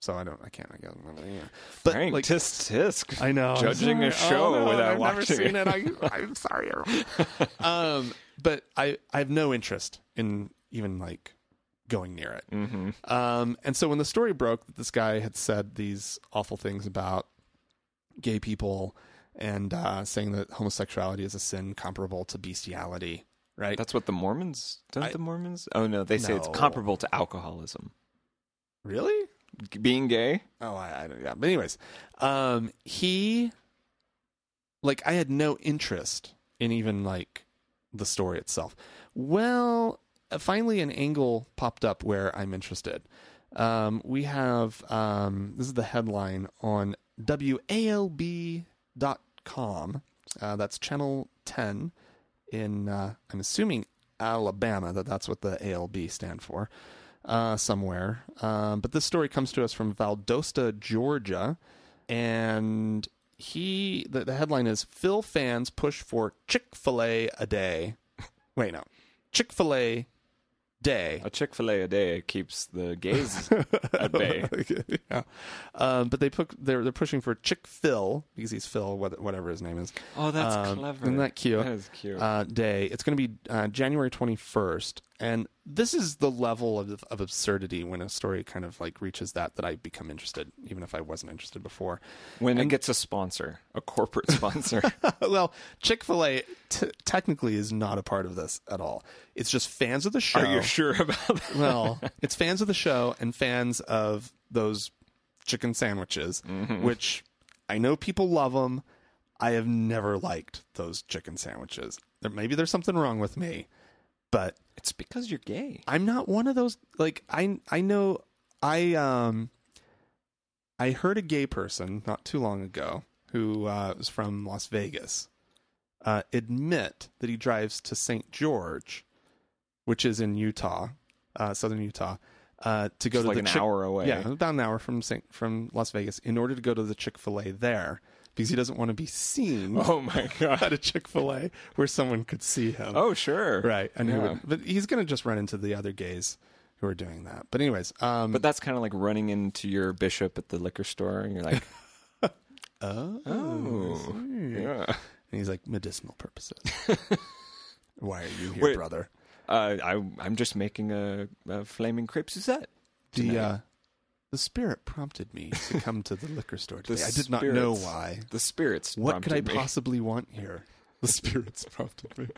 so I don't. I can't. I guess. Yeah. But Frank like, tisk tisk. I know. Judging a show Oh, no, without I've never watching seen it. I, I'm sorry. um, but I, I have no interest in even like going near it. hmm Um, and so when the story broke that this guy had said these awful things about gay people and uh, saying that homosexuality is a sin comparable to bestiality, right? That's what the Mormons don't I- the Mormons? Oh no, they say it's comparable to alcoholism. really? Being gay? Oh, I, I don't. Yeah, but anyways, um, he, like, I had no interest in even like the story itself. Well, uh, finally, an angle popped up where I'm interested. Um, we have um, this is the headline on WALB.com. Uh, that's channel 10 in, uh, I'm assuming, Alabama, that that's what the ALB stand for, uh, somewhere. Um, but this story comes to us from Valdosta, Georgia. And he, the, the headline is Phil fans push for Chick fil A a day. Wait, no. Chick fil A day. A Chick Fil A a day keeps the gays at bay. yeah. Um, but they put they're they're pushing for Chick Phil because he's Phil, what- whatever his name is. Oh, that's Um, clever. Isn't that cute? That is cute. Uh, day. It's going to be uh, January twenty first And this is the level of, of absurdity when a story kind of like reaches that that I become interested, even if I wasn't interested before. When it gets a sponsor, a corporate sponsor. well, Chick Fil A t- technically is not a part of this at all. It's just fans of the show. Are you sure about that? well, it's fans of the show and fans of those chicken sandwiches, mm-hmm. which I know people love them. I have never liked those chicken sandwiches. There, maybe there's something wrong with me, but It's because you're gay. I'm not one of those. Like I, I know I um, I heard a gay person not too long ago who uh, was from Las Vegas uh, admit that he drives to St. George, which is in Utah, uh, southern Utah, uh, to go Just to like the an Chick- hour away. Yeah, about an hour from Saint, from Las Vegas in order to go to the Chick Fil A there because he doesn't want to be seen Oh my god. at a Chick Fil A where someone could see him. Oh sure. Right, and Yeah. would, but he's going to just run into the other gays who are doing that. But anyways, um, But that's kind of like running into your bishop at the liquor store, and you're like, oh, oh, yeah. and he's like medicinal purposes. Why are you here, Wait. brother? Uh, I, I'm just making a, a flaming crepe Suzette. The uh, the spirit prompted me to come to the liquor store today. I did not know why. The spirits. What could I me. possibly want here? The spirits prompted me.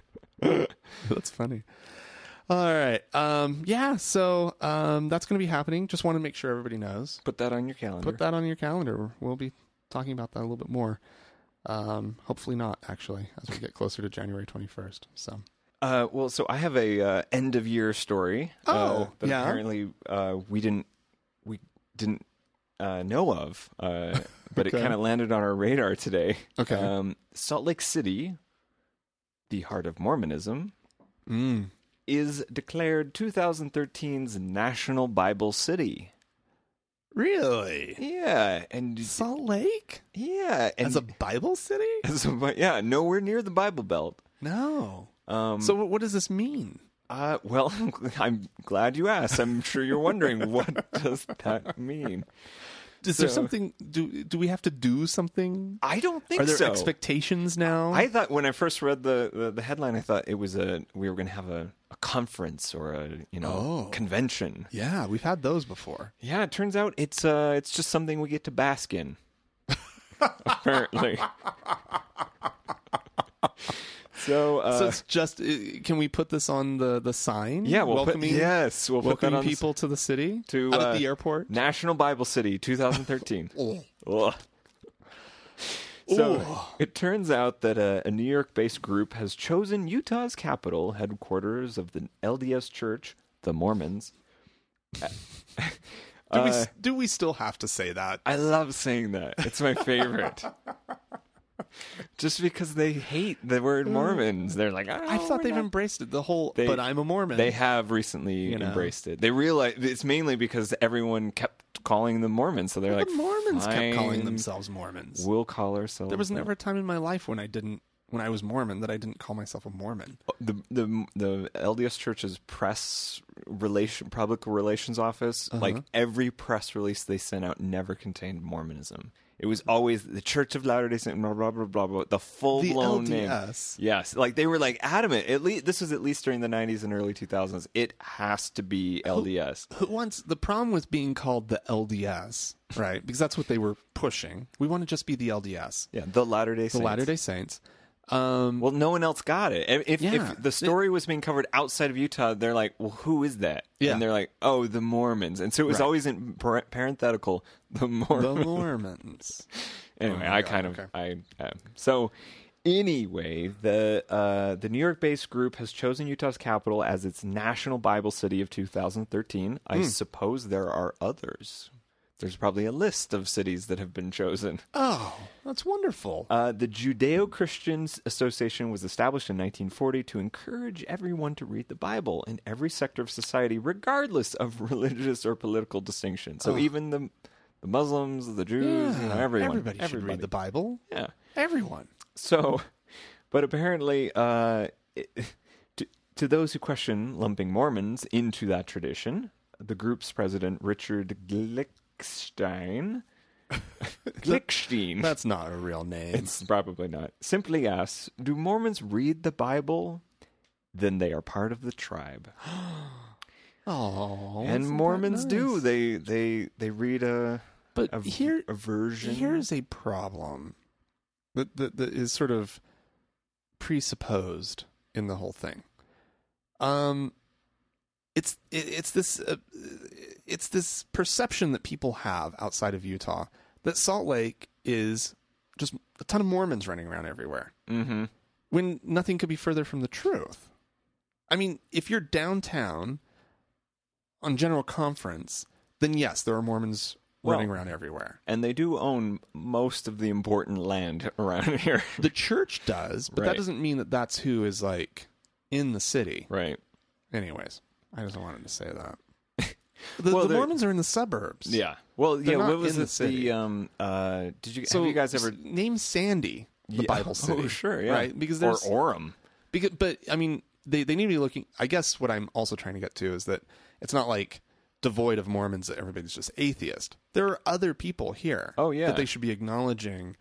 that's funny. All right. Um, yeah. So um, that's going to be happening. Just want to make sure everybody knows. Put that on your calendar. Put that on your calendar. We'll be talking about that a little bit more. Um, hopefully not, actually, as we get closer to January 21st. So, Uh, well, so I have a uh, end of year story. uh, Oh, that yeah? apparently uh, we didn't didn't uh, know of, uh, but it kind of landed on our radar today. Okay. Um, Salt Lake City, the heart of Mormonism, mm. is declared 2013's National Bible City. really? Yeah, and Salt Lake? yeah, and As a Bible city? so, but yeah, nowhere near the Bible Belt. No. Um, So, what does this mean? Uh, well, I'm glad you asked. I'm sure you're wondering what does that mean. Is there something? Do do we have to do something? I don't think Are there so. expectations now? I thought when I first read the, the, the headline, I thought it was a we were going to have a, a conference or a you know Oh. convention. yeah, we've had those before. Yeah, it turns out it's uh it's just something we get to bask in. Apparently. So uh, so it's just. uh, Can we put this on the the sign? yeah, we'll welcoming put, yes, we'll put welcoming the s- people to the city to, uh, at the airport. National Bible City 2013. Oh. Ugh. So Ooh. it turns out that a, a New York based group has chosen Utah's capital, headquarters of the LDS Church, the Mormons. Do we Uh, do we still have to say that? I love saying that. It's my favorite. Just because they hate the word Mormons. They're like, I "Oh, thought they've not." embraced it. The whole. They- but I'm a Mormon. They have recently You know. embraced it. They realize it's mainly because everyone kept calling them Mormons. So they're the like, Mormons kept calling themselves Mormons. We'll call ourselves. There was never a time in my life when I didn't, when I was Mormon, that I didn't call myself a Mormon. the the the LDS Church's press relation public relations office, Uh-huh. like every press release they sent out never contained Mormonism. It was always the Church of Latter Day Saints, blah blah blah blah blah. The full The blown name. Yes, like they were like adamant. At least this was at least during the '90s and early 2000s. It has to be LDS. Who wants the problem with being called the LDS, right? Because that's what they were pushing. We want to just be the LDS, Yeah, the Latter Day the Latter Day Saints. Um, Well, no one else got it. If, Yeah. if the story was being covered outside of Utah, they're like, "Well, who is that?" Yeah. And they're like, "Oh, the Mormons." And so it was Right. always in par- parenthetical, the the Mormons. Mormons. anyway, Oh I God, kind of okay. I uh, so anyway, the uh, the New York-based group has chosen Utah's capital as its national Bible city of 2013. Hmm. I suppose there are others. There's probably a list of cities that have been chosen. Oh, that's wonderful. Uh, the Judeo Christians Association was established in 1940 to encourage everyone to read the Bible in every sector of society, regardless of religious or political distinction. So even the the Muslims, the Jews, you know, everyone, Everybody should everybody. read the Bible. Yeah. Everyone. So, but apparently, uh, it, to, to those who question lumping Mormons into that tradition, the group's president, Richard Glickstein, Glickstein, That's not a real name. it's probably not, simply asks Do Mormons read the Bible? then they are part of the tribe. Oh, and Mormons do. They they they read a But a, here, a version. here's a problem that, that that is sort of presupposed in the whole thing. Um, it's it, it's this uh, it's this perception that people have outside of Utah that Salt Lake is just a ton of Mormons running around everywhere mm-hmm. when nothing could be further from the truth. I mean, if you're downtown on General Conference, then yes, there are Mormons Well- running around everywhere. and they do own most of the important land around here. The church does, but that doesn't mean that that's who is like in the city. right. Anyways, I just wanted to say that. The, Well, the Mormons are in the suburbs. Yeah. Well, They're yeah. What was the it? um. Uh. Did you So have you guys ever? name Sandy, the Yeah. Bible city? Oh, sure. Yeah. Right, because or there's Orem. Because, but I mean, they they need to be looking. I guess what I'm also trying to get to is that it's not like devoid of Mormons that everybody's just atheist. There are other people here. Oh, yeah. that they should be acknowledging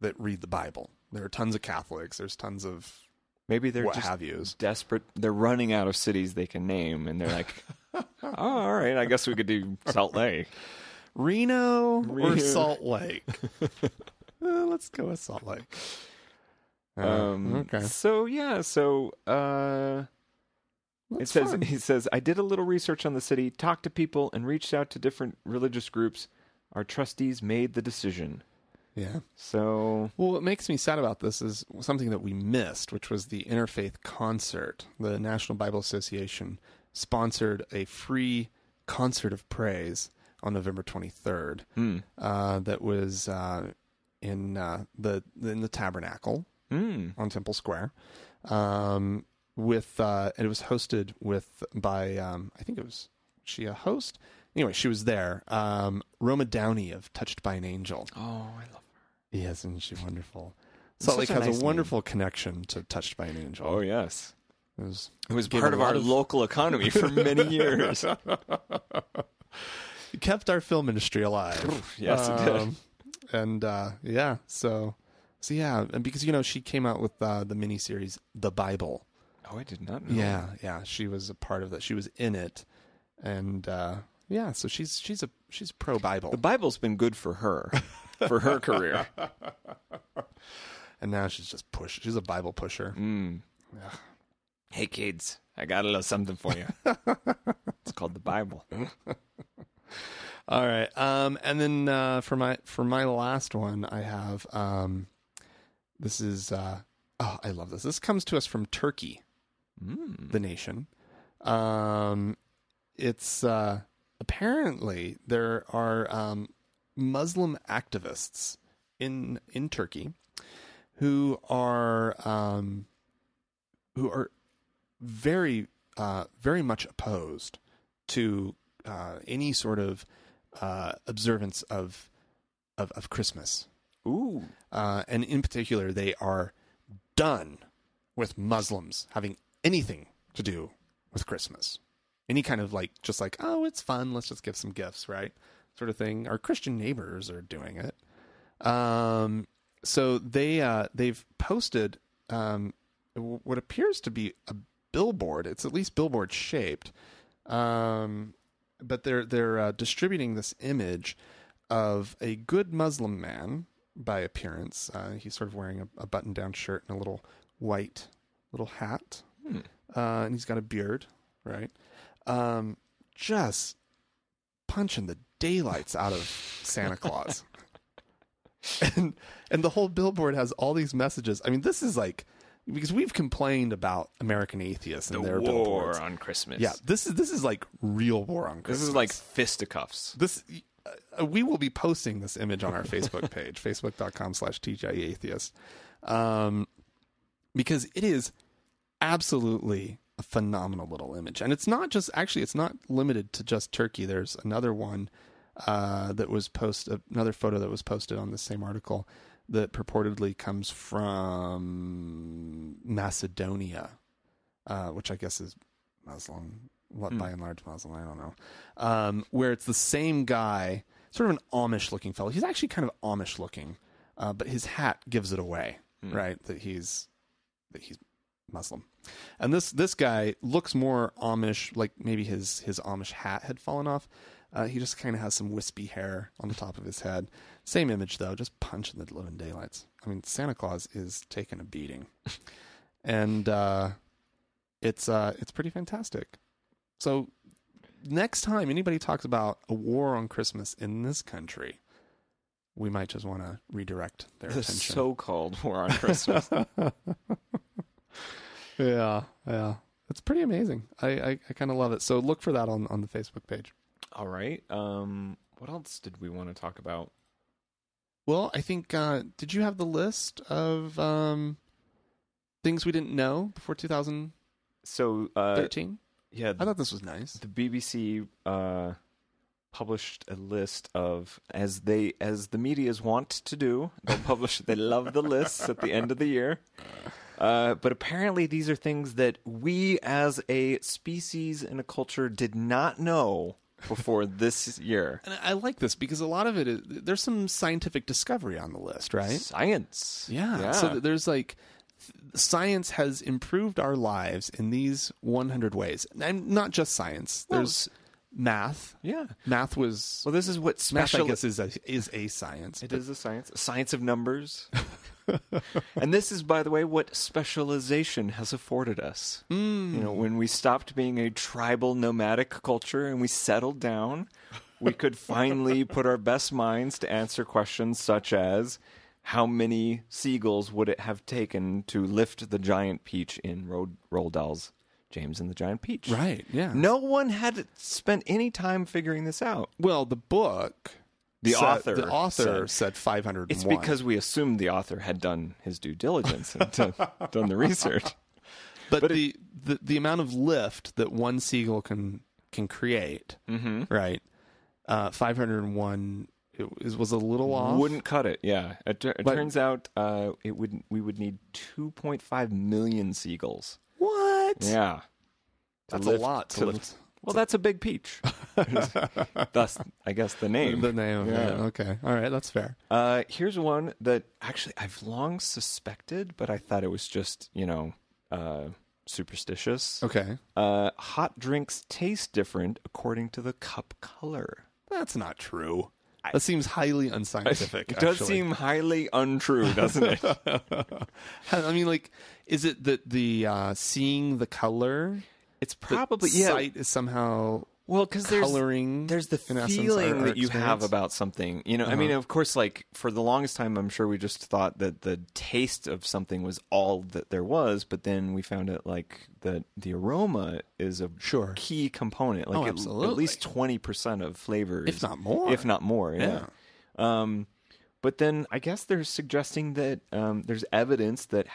that read the Bible. There are tons of Catholics. There's tons of Maybe they're what just have yous. desperate. They're running out of cities they can name, and they're like, "Oh, all right. I guess we could do Salt Lake." Reno, or Salt Lake. Uh, let's go with Salt Lake. Uh, Um, okay. So yeah. So uh, it says fun. he says I did a little research on the city, talked to people, and reached out to different religious groups. Our trustees made the decision. Yeah. So Well, what makes me sad about this is something that we missed, which was the Interfaith Concert. The National Bible Association sponsored a free concert of praise on November 23rd. hmm. Uh, that was uh, in uh, the in the Tabernacle Hmm. on Temple Square. Um, with uh, and it was hosted with by um, I think it was she a host. Anyway, she was there. Um, Roma Downey of Touched by an Angel. Oh, I love. Yes, isn't she wonderful? It's Salt such Lake a has nice a name. wonderful connection to Touched by an Angel. Oh yes. It was It was Gave part a of our of- local economy for many years. it kept our film industry alive. yes, it did. Um, And uh, yeah, so so yeah, and because you know she came out with uh, the miniseries The Bible. Oh, I did not know. Yeah, yeah, she was a part of that. She was in it, and uh, yeah, so she's she's a she's pro Bible, The Bible's been good for her, for her career. and now she's just push. She's a Bible pusher. Mm. Hey kids, I got a little something for you. it's called the Bible. All right. Um, and then uh, for my for my last one, I have um, this is uh, oh, I love this. This comes to us from Turkey, Mm. the nation. Um, it's uh, apparently there are um, Muslim activists in in Turkey who are um, who are very uh, very much opposed to uh, any sort of uh, observance of, of of Christmas, Ooh. uh, and in particular, they are done with Muslims having anything to do with Christmas. Any kind of like, just like, oh, it's fun. Let's just give some gifts, right? Sort of thing. Our Christian neighbors are doing it. Um, so they uh, they've posted um, what appears to be a billboard. It's at least billboard shaped, um, but they're they're uh, distributing this image of a good Muslim man by appearance. Uh, he's sort of wearing a, a button down shirt and a little white little hat, Hmm. uh, and he's got a beard, right? Um, just punching the daylights out of Santa Claus. and and the whole billboard has all these messages. I mean, this is like because we've complained about American atheists The and their war billboards. on Christmas. Yeah, this is this is like real war on Christmas. This is like fisticuffs. this. Uh, we will be posting this image on our Facebook page, facebook.com slash tjatheist, um, because it is absolutely a phenomenal little image. And it's not just, actually, it's not limited to just Turkey. There's another one uh, that was posted, another photo that was posted on the same article that purportedly comes from Macedonia, uh, which I guess is Muslim, what Hmm. by and large Muslim, I don't know. Um, where it's the same guy, sort of an Amish looking fellow. He's actually kind of Amish looking, uh, but his hat gives it away, Hmm. right? That he's that he's Muslim. And this this guy looks more Amish, like maybe his his Amish hat had fallen off. Uh, he just kind of has some wispy hair on the top of his head. Same image though, just punching the living daylights. I mean, Santa Claus is taking a beating, and uh, it's uh, it's pretty fantastic. So next time anybody talks about a war on Christmas in this country, we might just want to redirect their The attention. so-called war on Christmas. yeah, yeah, it's pretty amazing. I I, I kind of love it. So look for that on on the Facebook page. All right. Um, what else did we want to talk about? Well, I think uh, did you have the list of um, things we didn't know before 2000? So, uh, yeah, I thought this was nice. the BBC uh, published a list of as they as the media's want to do. They'll publish. they love the lists at the end of the year. Uh, but apparently, these are things that we, as a species and a culture, did not know before this year. And I like this because a lot of it is there's some scientific discovery on the list, right? Science. Yeah. Yeah. So there's like science has improved our lives in these 100 ways. And not just science. Well, There's math. yeah. Math was Well, this is what math. I guess is a, is a science. It is a science, a science of numbers. and this is, by the way, what specialization has afforded us. Mm. You know, when we stopped being a tribal nomadic culture and we settled down, we could finally put our best minds to answer questions such as how many seagulls would it have taken to lift the giant peach in Ro- Roald Dahl's James and the Giant Peach? Right. Yeah. No one had spent any time figuring this out. Well, the book. The said- author The author said- said, 501. It's because we assumed the author had done his due diligence and done, done the research. but, but it- the, the the amount of lift that one seagull can can create, Mm-hmm. right? Uh, 501 it was, was a little off. Wouldn't cut it. Yeah, it, it But- turns out uh, it would we would need 2.5 million seagulls. what? Yeah, That's a lot to to- lift. Well, that's a big peach. Thus, I guess the name. The name of Yeah. Okay. All right. That's fair. Uh, here's one that actually I've long suspected, but I thought it was just you know uh, superstitious. Okay. Uh, hot drinks taste different according to the cup color. That's not true. That seems highly unscientific. It does actually. seem highly untrue, doesn't it? I mean, like, is it that the uh, seeing the color? It's probably yeah. Sight is somehow Well, because there's coloring. there's the in essence, feeling our- our that you have about something. You know, I mean, Uh-huh. of course, like for the longest time, I'm sure we just thought that the taste of something was all that there was, but then we found out like that the aroma is a Sure. key component. Like Oh, at- at, least twenty percent of flavors, if not more. if not more. Yeah. Um, but then I guess they're suggesting that um, there's evidence that,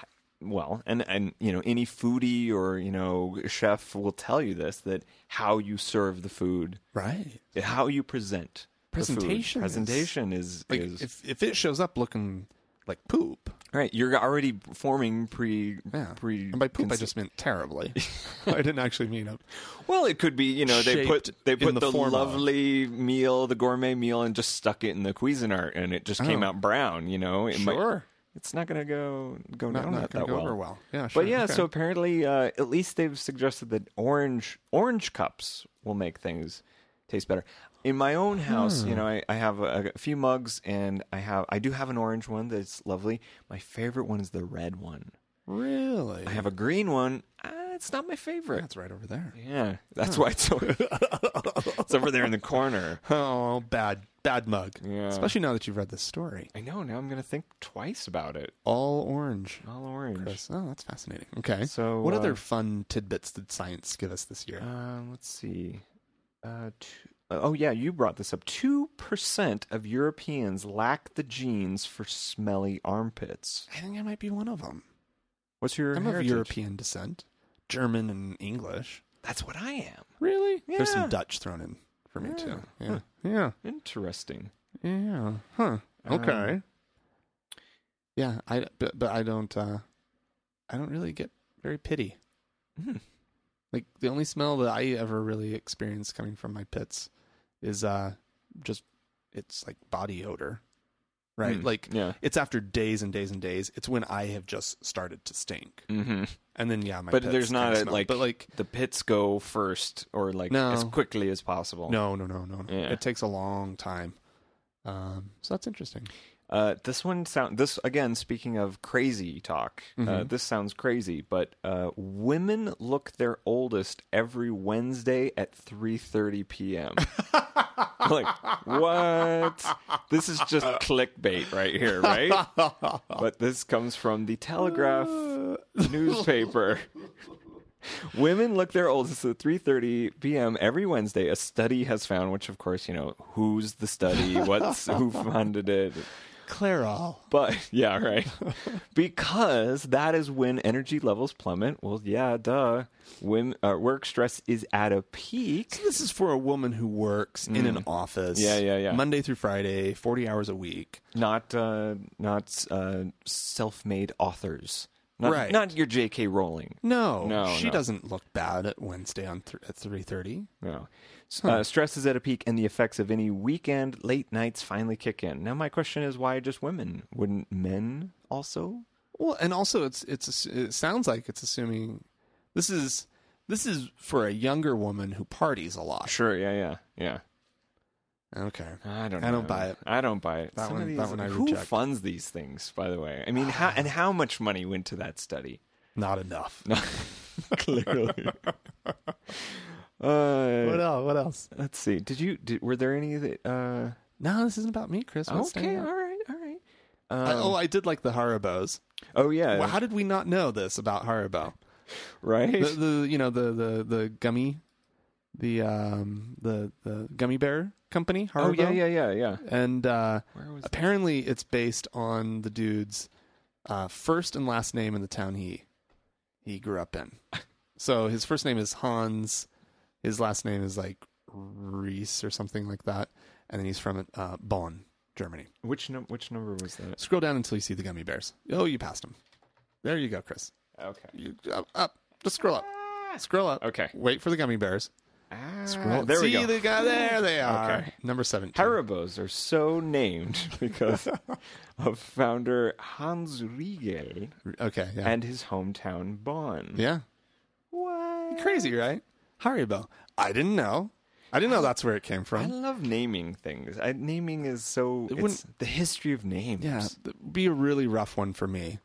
well, and and you know any foodie or you know chef will tell you this that how you serve the food, right. how you present. Presentation is- presentation is Like, is if if it shows up looking like poop, right. You're already forming pre yeah. pre. and by poop, I just meant terribly. I didn't actually mean it. well, it could be you know they put they put the the, of. lovely meal, the gourmet meal, and just stuck it in the Cuisinart, and it just oh. came Oh. out brown. You know, it might- Sure. It's not gonna go go Not, down not that, go well. over well. Yeah. Sure. But yeah, okay. so apparently, uh, at least they've suggested that orange orange cups will make things taste better. In my own house, Hmm. you know, I, I have a, a few mugs, and I have I do have an orange one that's lovely. My favorite one is the red one. really, I have a green one. Uh, it's not my favorite. That's right over there. Yeah, that's why it's over, it's over there in the corner. Oh, bad, bad mug. Yeah, Especially now that you've read this story. I know. Now I'm gonna think twice about it. All orange. All orange. Chris. Oh, that's fascinating. Okay. So what uh, other fun tidbits did science give us this year? Um, let's see. Uh, two, oh yeah, you brought this up. Two percent of Europeans lack the genes for smelly armpits. I think I might be one of them. What's your I'm of? European descent, German and English. That's what I am. Really? Yeah. There's some Dutch thrown in for me too. Yeah. Yeah. Interesting. Yeah. Huh. Okay. Um, yeah. I but, but I don't. uh I don't really get very pity. hmm. Like the only smell that I ever really experience coming from my pits is uh just it's like body odor, right? Like yeah. it's after days and days and days. It's when I have just started to stink, Mm-hmm. and then yeah, my But there's not a like, but like the pits go first or like No. as quickly as possible. no, no, no, no, no. Yeah. It takes a long time. Um, so that's interesting. Uh, this one sound this again. Speaking of crazy talk, uh, Mm-hmm. this sounds crazy, but uh, women look their oldest every Wednesday at three thirty p.m. like what? This is just clickbait right here, right? but this comes from the Telegraph newspaper. Women look their oldest at 3:30 p.m. every Wednesday. A study has found, which of course, you know, who's the study, what's who funded it, Clairol. but yeah, right. because that is when energy levels plummet. Well, yeah, duh. When uh, work stress is at a peak. This is for a woman who works in an office. Mm. Yeah, yeah, yeah. Monday through Friday, forty hours a week. Not uh, not uh, self-made authors. Not, Right. Not your J.K. Rowling. No, No, she no. doesn't look bad at Wednesday on th- at three thirty. No. S- Uh, stress is at a peak, and the effects of any weekend late nights finally kick in. Now, my question is, why just women? Wouldn't men also? Well, and also it's it's it sounds like it's assuming this is this is for a younger woman who parties a lot. Sure. Yeah. Yeah. Yeah. Okay. I don't. I know. don't buy it. I don't buy it. That Some of one- that one I who reject. funds these things? By the way, I mean, how and how much money went to that study? Not enough. Clearly. uh, What else? What else? let's see. Did you? Did, were there any that? Uh, No, this isn't about me, Chris. What's okay. standing All out? right. All right. I, Um, oh, I did like the Haribos. oh yeah. Well, how did we not know this about Haribo? right. The, the you know the the the gummy, the um the the gummy bear company. Haribo. oh yeah. Yeah. Yeah. Yeah. And uh, Where was? apparently, it's based on the dude's uh, first and last name in the town he he grew up in. So his first name is Hans. His last name is like Reese or something like that, and then he's from uh, Bonn, Germany. Which num- Which number was that? Scroll down until you see the gummy bears. Oh, you passed him. There you go, Chris. Okay. You, up, up. Just scroll up. Scroll up. Okay. Wait for the gummy bears. Ah, Scroll. there we go. the guy. There they are. Okay. Number seventeen. Haribos are so named because of founder Hans Riegel Okay. Yeah. and his hometown Bonn. yeah. What? Crazy, right? Haribo. I didn't know. I didn't know that's where it came from. I from. love naming things. I, naming is so. It It's wouldn't- the history of names. Yeah, th- be a really rough one for me.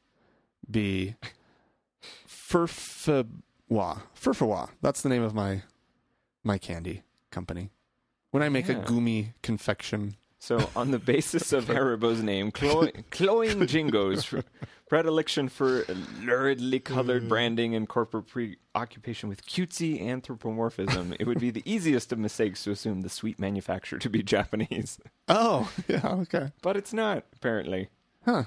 Be Furfawa. Furfawa. That's the name of my my candy company. When I make Yeah. a gumi confection, So, on the basis of Haribo's name, clo- cloying Jingo's predilection for luridly Mm. colored branding and corporate preoccupation with cutesy anthropomorphism, it would be the easiest of mistakes to assume the sweet manufacturer to be Japanese. oh yeah, okay, But it's not, apparently. huh?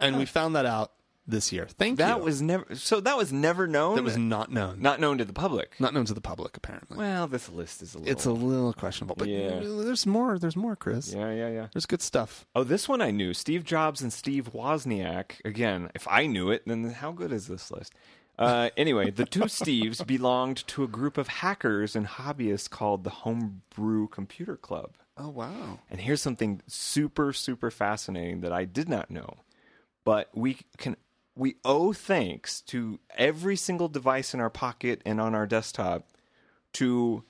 And we found that out this year. Thank That you. That was never. So that was never known. that was not known, not known to the public. not known to the public. Apparently, Well, this list is a little. it's a little questionable. But Yeah. there's more. There's more, Chris. Yeah, yeah, yeah. There's good stuff. Oh, this one I knew. Steve Jobs and Steve Wozniak. Again, if I knew it, then how good is this list? Uh, anyway, the two Steves belonged to a group of hackers and hobbyists called the Homebrew Computer Club. Oh wow. And here's something super, super fascinating that I did not know. But we can we owe thanks to every single device in our pocket and on our desktop to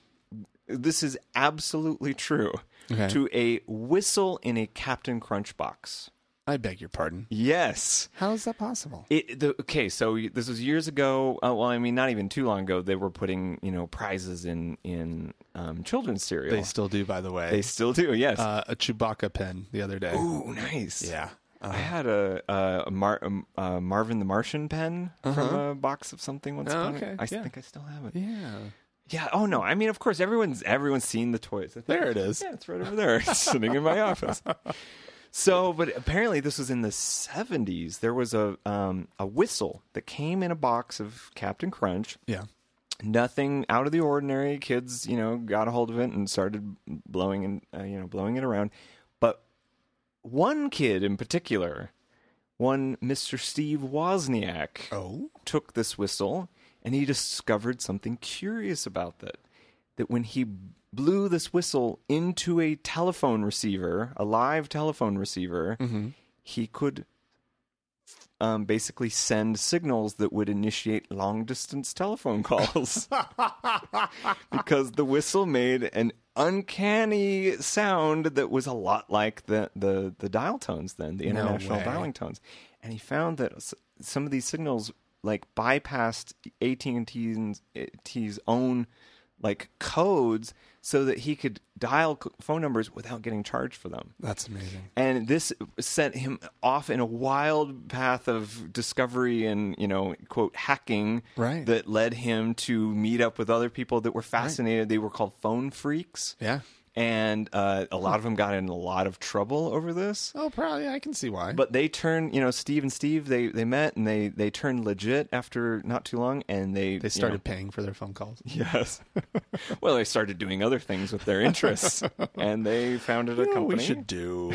this is absolutely true. Okay. To a whistle in a Captain Crunch box. I beg your pardon. Yes. How is that possible? It, the, okay, so this was years ago. Uh, well, I mean, not even too long ago. They were putting, you know, prizes in in um, children's cereal. They still do, by the way. They still do. Yes. uh, a Chewbacca pen the other day. Ooh, nice. Yeah. I had a, a, a, Mar- um, a Marvin the Martian pen from Uh-huh. a box of something once Oh, okay, I yeah. think I still have it. Yeah. Yeah. Oh no. I mean, of course, everyone's everyone's seen the toys. Think- There it is. Yeah, it's right over there, sitting in my office. So, but apparently, this was in the '70s. There was a um, a whistle that came in a box of Captain Crunch. Yeah. Nothing out of the ordinary. Kids, you know, got a hold of it and started blowing and uh, you know blowing it around. One kid in particular, one Mister Steve Wozniak, Oh. took this whistle and he discovered something curious about that. That when he blew this whistle into a telephone receiver, a live telephone receiver, he could um, basically send signals that would initiate long distance telephone calls because the whistle made an uncanny sound that was a lot like the, the, the dial tones then, the international way. dialing tones. And he found that some of these signals like bypassed AT&T's T's own like codes so that he could dial phone numbers without getting charged for them That's amazing. and this sent him off in a wild path of discovery and you know quote hacking Right. that led him to meet up with other people that were fascinated they were called phone freaks Yeah. And uh, a lot of them got in a lot of trouble over this Oh, probably. I can see why. but they turned you know steve and steve they, they met and they, they turned legit after not too long and they they started paying for their phone calls. yes well they started doing other things with their interests and they founded a You know company we should do.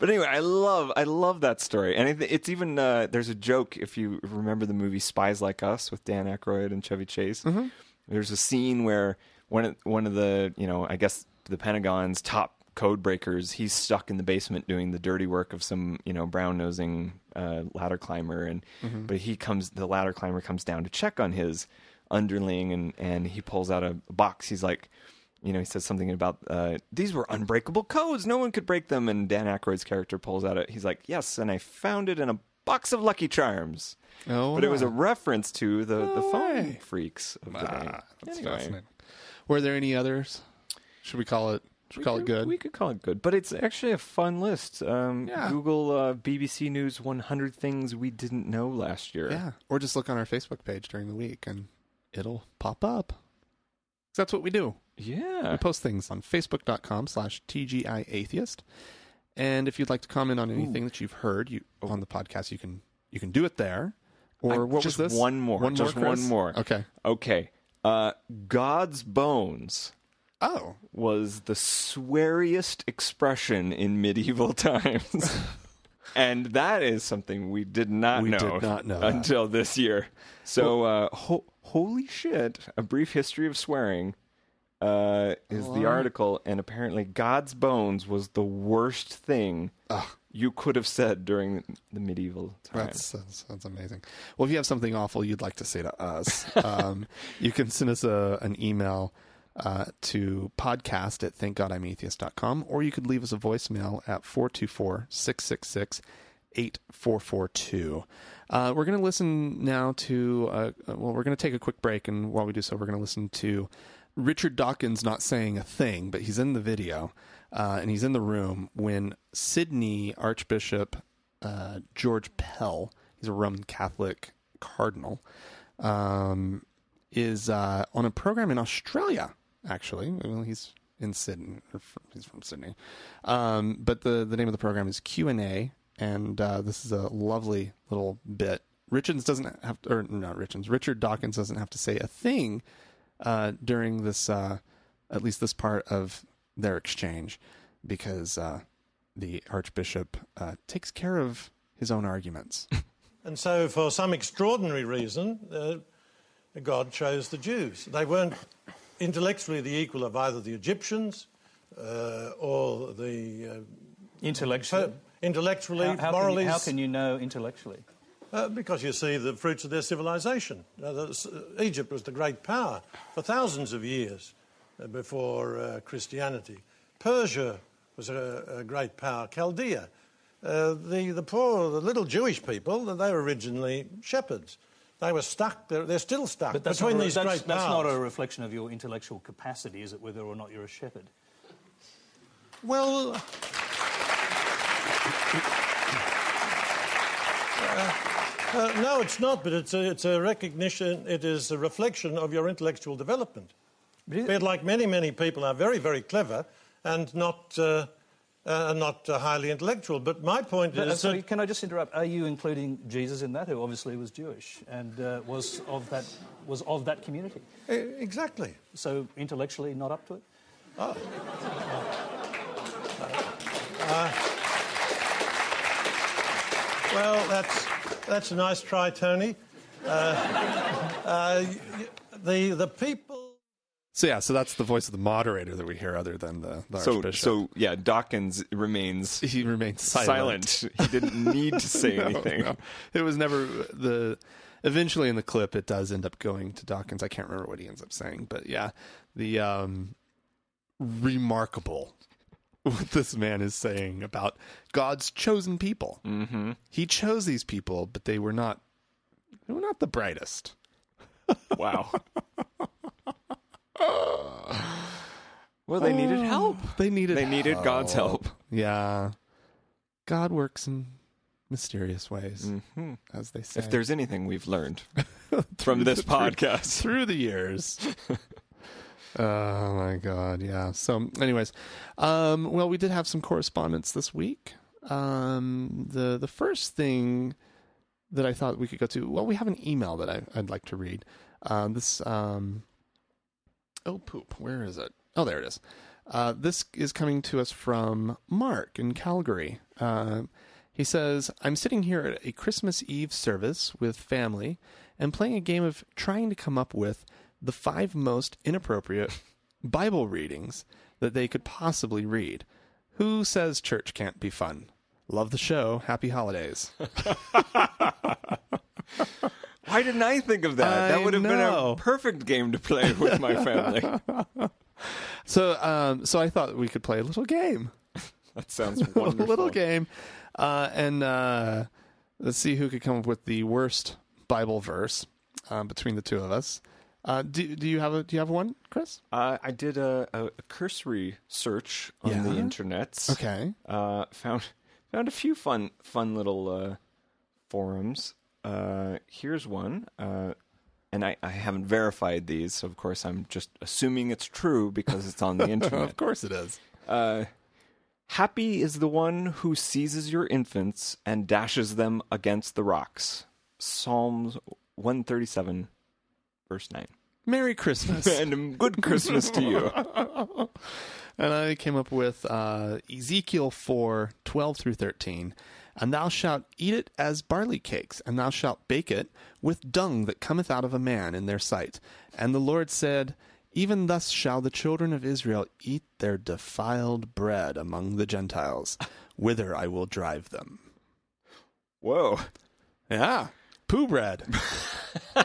But anyway, I love I love that story, and it's even uh, there's a joke if you remember the movie Spies Like Us with Dan Aykroyd and Chevy Chase. Mm-hmm. There's a scene where one of, one of the you know I guess the Pentagon's top code breakers he's stuck in the basement doing the dirty work of some you know brown nosing uh, ladder climber, and Mm-hmm. but he comes the ladder climber comes down to check on his underling, and and he pulls out a box. He's like you know, he says something about uh, these were unbreakable codes. No one could break them. And Dan Aykroyd's character pulls out it. He's like, yes, and I found it in a box of Lucky Charms. Oh, but it was a reference to the, the phone way. freaks of the day. Ah, that's Anyway, fascinating. Were there any others? Should we call it? Should we call it good? We could call it good, but it's actually a fun list. Um, Yeah. Google uh, BBC News 100 things we didn't know last year. Yeah. Or just look on our Facebook page during the week and it'll pop up. That's what we do. Yeah. We post things on facebook.com slash TGI Atheist. And if you'd like to comment on anything that you've heard you on the podcast, you can you can do it there. Or I- what just was this? one more. One Just more, one more. Okay. Okay. Uh, God's bones. Oh. was the sweariest expression in medieval times. and that is something we did not We know did not know that. until this year. So, uh, ho- holy shit, a brief history of swearing uh, is the article, and apparently God's bones was the worst thing you could have said during the medieval times. That's, that's that's amazing. Well, if you have something awful you'd like to say to us, um, you can send us a, an email uh, to podcast at thankgodimatheist.com, or you could leave us a voicemail at 424 666 8442. Uh, We're going to listen now to, uh, well, we're going to take a quick break, and while we do so, we're going to listen to Richard Dawkins not saying a thing, but he's in the video uh, and he's in the room when Sydney Archbishop uh, George Pell, he's a Roman Catholic cardinal, um, is uh, on a program in Australia. Actually, well, he's in Sydney. From, he's from Sydney, um, but the the name of the program is Q and A, and uh, this is a lovely little bit. Richards doesn't have, to, or not Richards. Richard Dawkins doesn't have to say a thing uh, during this, uh, at least this part of their exchange, because uh, the Archbishop uh, takes care of his own arguments. And so, for some extraordinary reason, uh, God chose the Jews. They weren't intellectually the equal of either the Egyptians uh, or the. Intellectually. Uh, intellectually, how, how morally. Can you, how can you know intellectually? Uh, because you see the fruits of their civilization. Uh, the, uh, Egypt was the great power for thousands of years before uh, Christianity. Persia was a, a great power. Chaldea. Uh, the, the poor, the little Jewish people, they were originally shepherds. They were stuck, they're, they're still stuck But that's, between not, a- these that's, great that's powers. not a reflection of your intellectual capacity, is it, whether or not you're a shepherd? Well, uh, uh, no, it's not, but it's a, it's a recognition, it is a reflection of your intellectual development. But like many, many people are very, very clever and not, uh, uh, not uh, highly intellectual. But my point But, uh, is so that can I just interrupt? Are you including Jesus in that, who obviously was Jewish and uh, was of that was of that community? Exactly. So intellectually not up to it. Well, that's, that's a nice try, Tony. Uh, uh, the, the people. So yeah, so that's the voice of the moderator that we hear, other than the, the So, archbishop. so yeah, Dawkins remains he remains silent. silent. He didn't need to say No, anything. no. It was never the. Eventually, in the clip, it does end up going to Dawkins. I can't remember what he ends up saying, but yeah, the um, remarkable what this man is saying about God's chosen people. Mm-hmm. He chose these people, but they were not. They were not the brightest. Wow. well, they needed help. They needed. They needed God's help. Yeah, God works in mysterious ways, hmm as they say. If there's anything we've learned from this podcast, through the years. oh my god, yeah. So, anyways, um, well, we did have some correspondence this week. Um, the the first thing that I thought we could go to, well, we have an email that I, I'd like to read. Um, this, um, oh poop, where is it? Oh, there it is. Uh, this is coming to us from Mark in Calgary. Uh, he says, I'm sitting here at a Christmas Eve service with family and playing a game of trying to come up with the five most inappropriate Bible readings that they could possibly read. Who says church can't be fun? Love the show. Happy holidays. why didn't I think of that? I that would have been a perfect game to play with my family. So, um, so I thought we could play a little game. that sounds wonderful. a little game, uh, and uh, let's see who could come up with the worst Bible verse um, between the two of us. Uh, do Do you have a Do you have one, Chris? Uh, I did a, a, cursory search on the Yeah? internet. Okay. Uh, found found a few fun fun little uh, forums. Uh, here's one, uh, and I, I haven't verified these, so of course I'm just assuming it's true because it's on the internet. of course it is. Uh, Happy is the one who seizes your infants and dashes them against the rocks. Psalms 137, verse 9. Merry Christmas. and good Christmas to you. and I came up with uh, Ezekiel 4 12 through 13. And thou shalt eat it as barley cakes, and thou shalt bake it with dung that cometh out of a man in their sight. And the Lord said, Even thus shall the children of Israel eat their defiled bread among the Gentiles, whither I will drive them. Whoa. Yeah. Poo bread.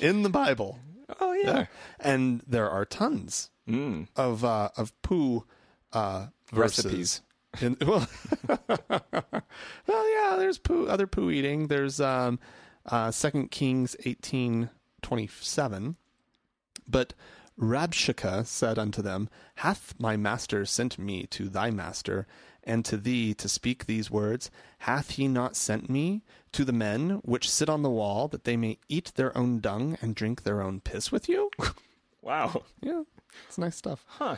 In the Bible. Oh, yeah. And there are tons Mm. of uh, of poo uh. Recipes. In, well, well, yeah. There's poo, other poo eating. There's um, uh, Second Kings eighteen twenty seven. But Rabshakeh said unto them, Hath my master sent me to thy master, and to thee to speak these words? Hath he not sent me to the men which sit on the wall, that they may eat their own dung and drink their own piss with you? Wow. yeah, it's nice stuff. Huh.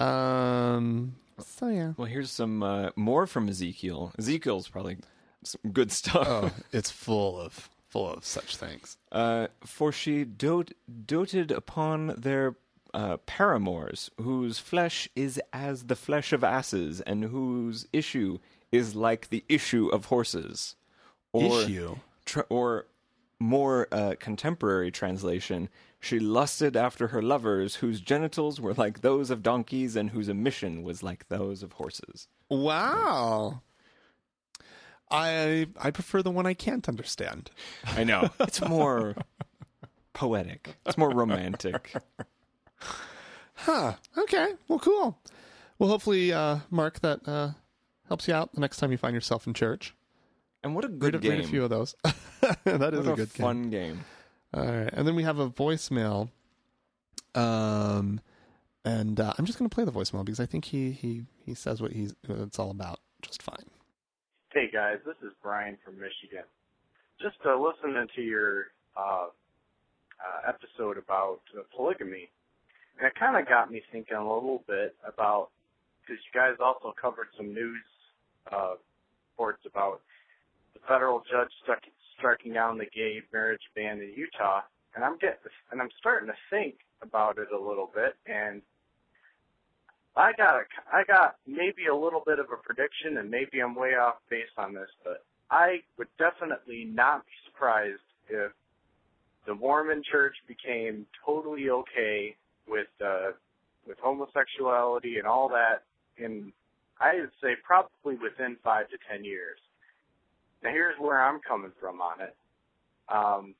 Um. So yeah. Well, here's some uh, more from Ezekiel. Ezekiel's probably some good stuff. Oh, it's full of full of such things. Uh, for she dote, doted upon their uh, paramours, whose flesh is as the flesh of asses, and whose issue is like the issue of horses. Or, Issue. tr- or more uh, contemporary translation, she lusted after her lovers, whose genitals were like those of donkeys, and whose emission was like those of horses. Wow. I I prefer the one I can't understand. I know. it's more poetic. It's more romantic. Huh. Okay. Well, cool. Well, hopefully, uh, Mark, that uh, helps you out the next time you find yourself in church. And what a good a- read game. a few of those. that is what a good game. fun game. All right, and then we have a voicemail. Um, and uh, I'm just going to play the voicemail because I think he he he says what he's it's all about just fine. Hey guys, this is Brian from Michigan. Just uh, listening to your uh, uh, episode about uh, polygamy, and it kind of got me thinking a little bit about because you guys also covered some news uh, reports about the federal judge stuck, striking down the gay marriage ban in Utah, and I'm getting and I'm starting to think about it a little bit, and I got a, I got maybe a little bit of a prediction, and maybe I'm way off base on this, but I would definitely not be surprised if the Mormon Church became totally okay with uh, with homosexuality and all that in I would say probably within five to ten years. Now here's where I'm coming from on it. Um,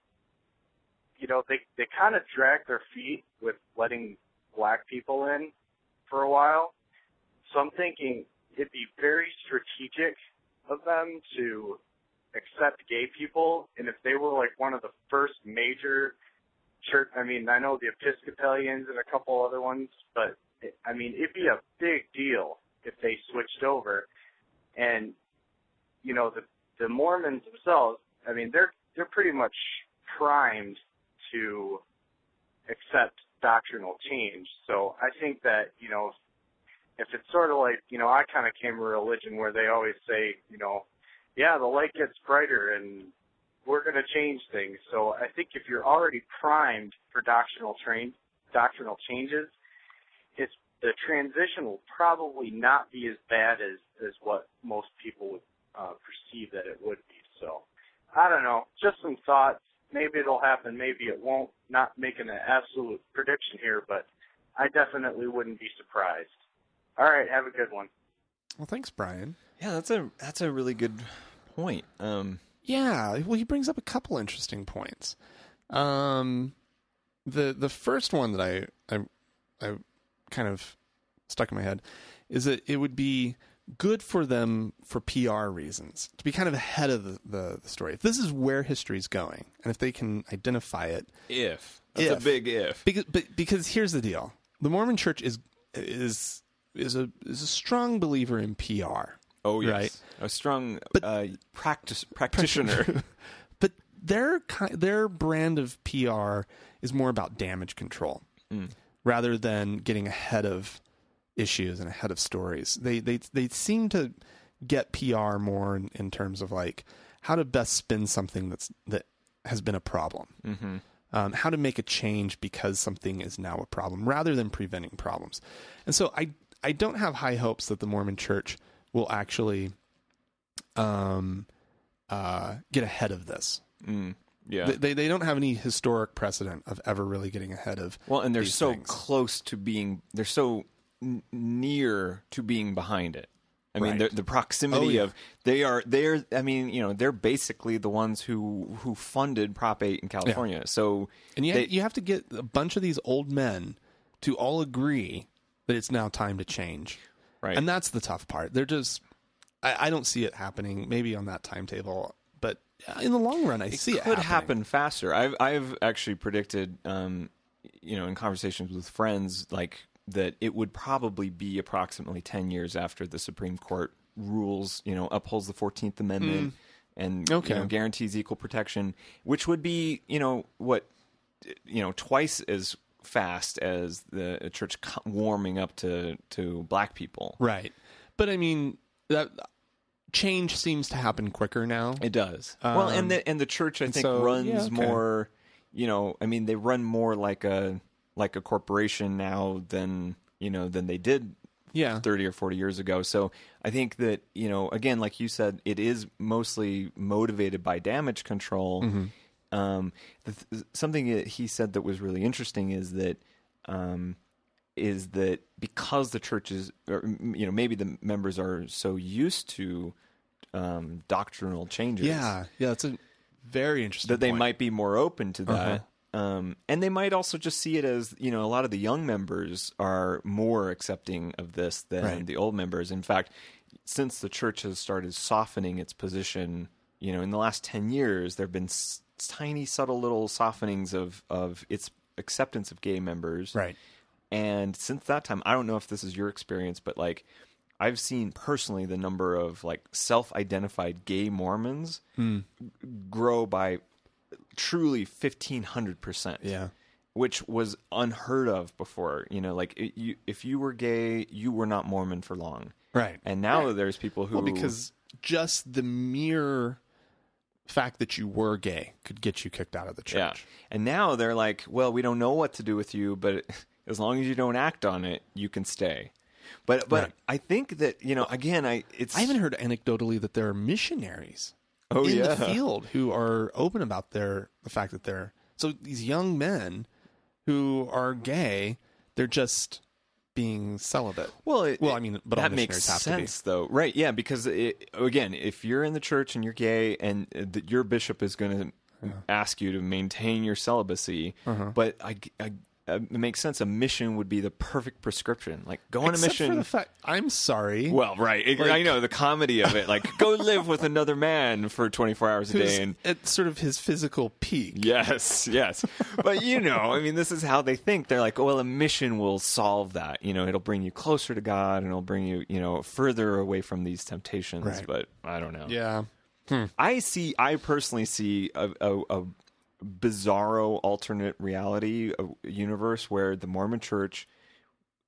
you know, they they kind of dragged their feet with letting black people in for a while. So I'm thinking it'd be very strategic of them to accept gay people, and if they were like one of the first major church, I mean, I know the Episcopalians and a couple other ones, but it, I mean, it'd be a big deal if they switched over, and you know, the the Mormons themselves, I mean, they're they're pretty much primed to accept doctrinal change. So I think that you know, if it's sort of like you know, I kind of came a religion where they always say, you know, yeah, the light gets brighter and we're going to change things. So I think if you're already primed for doctrinal train doctrinal changes, it's the transition will probably not be as bad as as what most people would uh, perceive that it would be. So I don't know, just some thoughts. Maybe it'll happen, maybe it won't. Not making an absolute prediction here, but I definitely wouldn't be surprised. All right, have a good one. Well, thanks, Brian. Yeah, that's a that's a really good point. Um, Yeah, well, he brings up a couple interesting points. Um, the the first one that I I I kind of stuck in my head is that it would be good for them for PR reasons to be kind of ahead of the, the, the story. If this is where history is going, and if they can identify it, if that's a big if. because but, because here's the deal: the Mormon Church is is is a is a strong believer in PR. Oh yes, Right. a strong But- uh, practice practitioner. but their their brand of PR is more about damage control rather than getting ahead of issues and ahead of stories. They they they seem to get PR more in, in terms of like how to best spin something that's that has been a problem. Mm-hmm. Um, how to make a change because something is now a problem rather than preventing problems. And so I I don't have high hopes that the Mormon Church will actually um, uh, get ahead of this. yeah. They, they they don't have any historic precedent of ever really getting ahead of. well, and they're so things. close to being. They're so n- near to being behind it. I mean, Right. the, the proximity Oh, yeah. of they are they're. I mean, you know, they're basically the ones who who funded Prop Eight in California. So and you they- you have to get a bunch of these old men to all agree that it's now time to change. Right. And that's the tough part. They're just. I, I don't see it happening. Maybe on that timetable, but in the long run, I see it could happen faster. I've I've actually predicted, um, you know, in conversations with friends, like that it would probably be approximately ten years after the Supreme Court rules, you know, upholds the Fourteenth Amendment and Okay. you know, guarantees equal protection, which would be, you know, what, you know, twice as fast as the church warming up to to black people. Right. But I mean, that change seems to happen quicker now. It does. well, and the and the church I think Um, so, runs yeah, okay. more. You know, I mean, they run more like a like a corporation now than you know than they did Yeah. thirty or forty years ago. So I think that you know, again, like you said, it is mostly motivated by damage control. Mm-hmm. Um, the th- something that he said that was really interesting is that. Um, is that because the churches, or you know, maybe the members are so used to um, doctrinal changes, Yeah. Yeah. That's a very interesting. that they might be more open to that. Uh-huh. Um, and they might also just see it as you know a lot of the young members are more accepting of this than Right. the old members. In fact, since the church has started softening its position, you know, in the last ten years, there have been s- tiny, subtle little softenings of of its acceptance of gay members. Right. And since that time, I don't know if this is your experience, but like I've seen personally the number of like self-identified gay Mormons Hmm. grow by truly 1500%. Yeah. Which was unheard of before, you know, like it, you, if you were gay, you were not Mormon for long. Right. And now there's people who Well, because just the mere fact that you were gay could get you kicked out of the Yeah. church. And now they're like, well, we don't know what to do with you, but as long as you don't act on it, you can stay. But but Right. I think that you know again I it's I haven't heard anecdotally that there are missionaries Oh, in yeah. the field who are open about their the fact that they're So these young men who are gay, they're just being celibate. Well, it, Well, I mean, but that makes missionaries have to be. sense, though, right? Yeah, because it, again, if you're in the church and you're gay, and the, your bishop is going to ask you to maintain your celibacy, Uh-huh. but I, I, uh, it makes sense. A mission would be the perfect prescription. Like go on a mission. for the fact, I'm sorry. well, right. It- I know the comedy of it. Like go live with another man for 24 hours a day, and at sort of his physical peak. Yes, yes. But you know, I mean, this is how they think. They're like, oh, well, a mission will solve that. You know, it'll bring you closer to God and it'll bring you, you know, further away from these temptations. Right. But I don't know. Yeah. I see, I personally see a, a, a bizarro alternate reality uh, universe where the Mormon church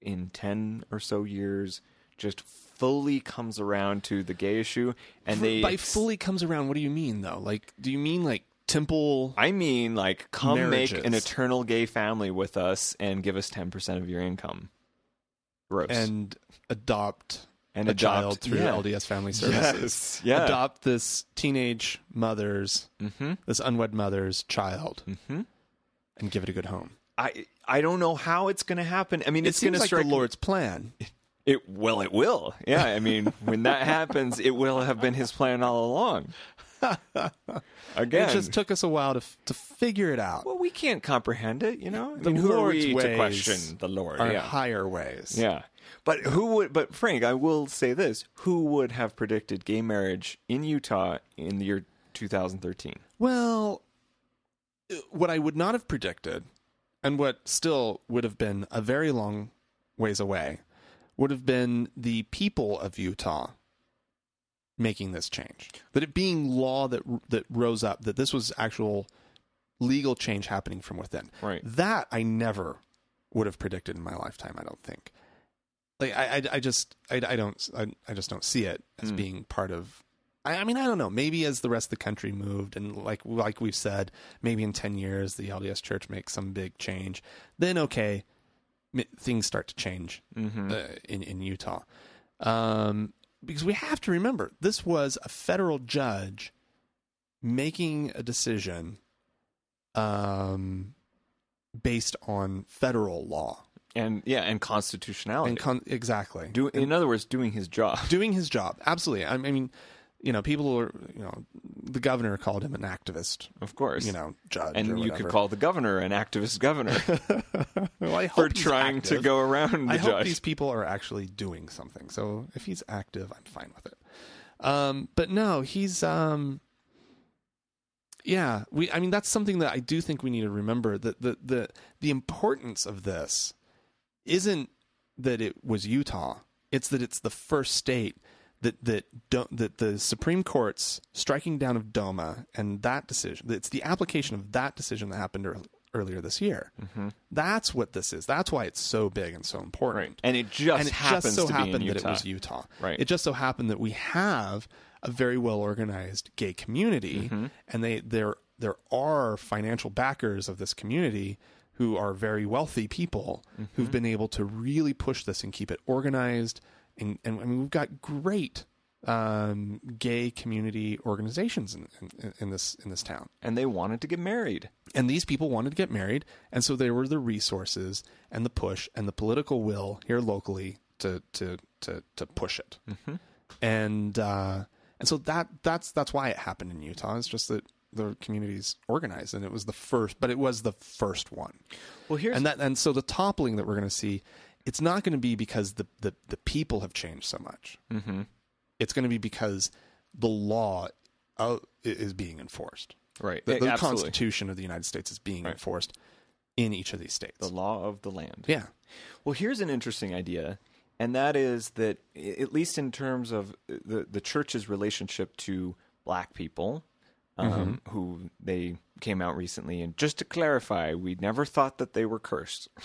in 10 or so years just fully comes around to the gay issue and they By fully comes around, what do you mean though? Like, do you mean like temple? I mean, like, come make an eternal gay family with us and give us ten percent of your income. Gross. and adopt And a adopt- child through yeah. LDS Family Services. Yes, yeah. Adopt this teenage mother's, Mm-hmm. this unwed mother's child, Mhm. and give it a good home. I I don't know how it's going to happen. I mean, It it's going seems to like the Lord's plan. It well, it will. Yeah, I mean, when that happens, it will have been His plan all along. Again, It just took us a while to f- to figure it out. well, we can't comprehend it. You know, I The mean, who Lord's are we ways to question the Lord? Are yeah. higher ways. Yeah. But who would but Frank, I will say this, who would have predicted gay marriage in Utah in the year 2013? Well, what I would not have predicted, and what still would have been a very long ways away, would have been the people of Utah making this change. That it being law that that rose up, that this was actual legal change happening from within. Right. That I never would have predicted in my lifetime. I don't think. Like I, I, I just, I, I don't, I, I just don't see it as Hmm. being part of. I, I mean, I don't know. Maybe as the rest of the country moved, and like, like we've said, maybe in ten years the LDS Church makes some big change. Then okay, m- things start to change Mm-hmm. uh, in in Utah, um, because we have to remember this was a federal judge making a decision, um, based on federal law And yeah, and constitutionality. and con- exactly Do, in other words, doing his job. doing his job. Absolutely. I mean, you know, people are, you know, the governor called him an activist, Of course. you know, judge. and you could call the governor an activist governor well, for trying to go around the I hope these people are actually doing something. So if he's active, I'm fine with it. Um, but no, he's, um, yeah, we, I mean, that's something that I do think we need to remember that the, the, the importance of this isn't that it was Utah. It's that it's the first state that, that, don't, that the Supreme Court's striking down of DOMA and that decision, it's the application of that decision that happened ear- earlier this year. That's what this is. That's why it's so big and so important right. And it just and it happens just so to happened that it was Utah. Right. It just so happened that we have a very well organized gay community, Mm-hmm. and they there there are financial backers of this community who are very wealthy people Mm-hmm. who've been able to really push this and keep it organized. And, and I mean, we've got great um, gay community organizations in, in, in this in this town and they wanted to get married. and these people wanted to get married and so there were the resources and the push and the political will here locally to to to to push it and uh and so that that's that's why it happened in utah it's just that the community's organized and it was the first but it was the first one Well, here's and that and so the toppling that we're going to see it's not going to be because the the, the people have changed so much Mhm. it's going to be because the law uh, is being enforced right. the, the. Constitution of the United States is being Right. enforced in each of these states. the law of the land. yeah, Well, here's an interesting idea, and that is that, at least in terms of the, the church's relationship to black people, um, who they came out recently, and just to clarify, we never thought that they were cursed.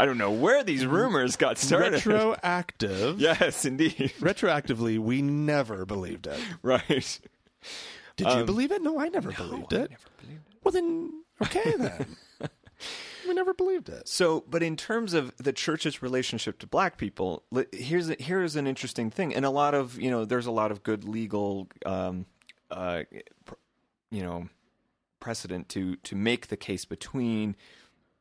I don't know where these rumors got started. retroactive. yes, indeed. retroactively, we never believed it. Right. Did you believe it? No, I never believed it. Well, then, okay, then. we never believed it. So, but in terms of the church's relationship to black people, here's a, here's an interesting thing, and a lot of you know, there's a lot of good legal, um, uh, pr- you know, precedent to to make the case between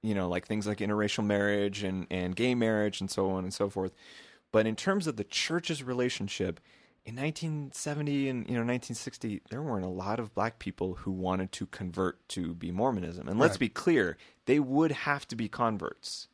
you know like things like interracial marriage and and gay marriage and so on and so forth. But in terms of the church's relationship, in 1970 and you know 1960 there weren't a lot of black people who wanted to convert to be mormonism and let's Right. be clear they would have to be converts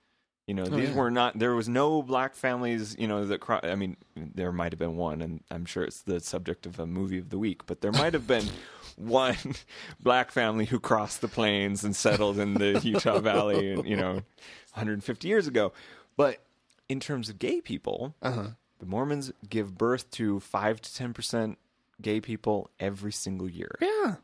you know these yeah. were not there was no black families you know that cro- i mean there might have been one and i'm sure it's the subject of a movie of the week but there might have been one black family who crossed the plains and settled in the utah valley you know 150 years ago but in terms of gay people Uh-huh. the Mormons give birth to five to ten percent gay people every single year, Yeah.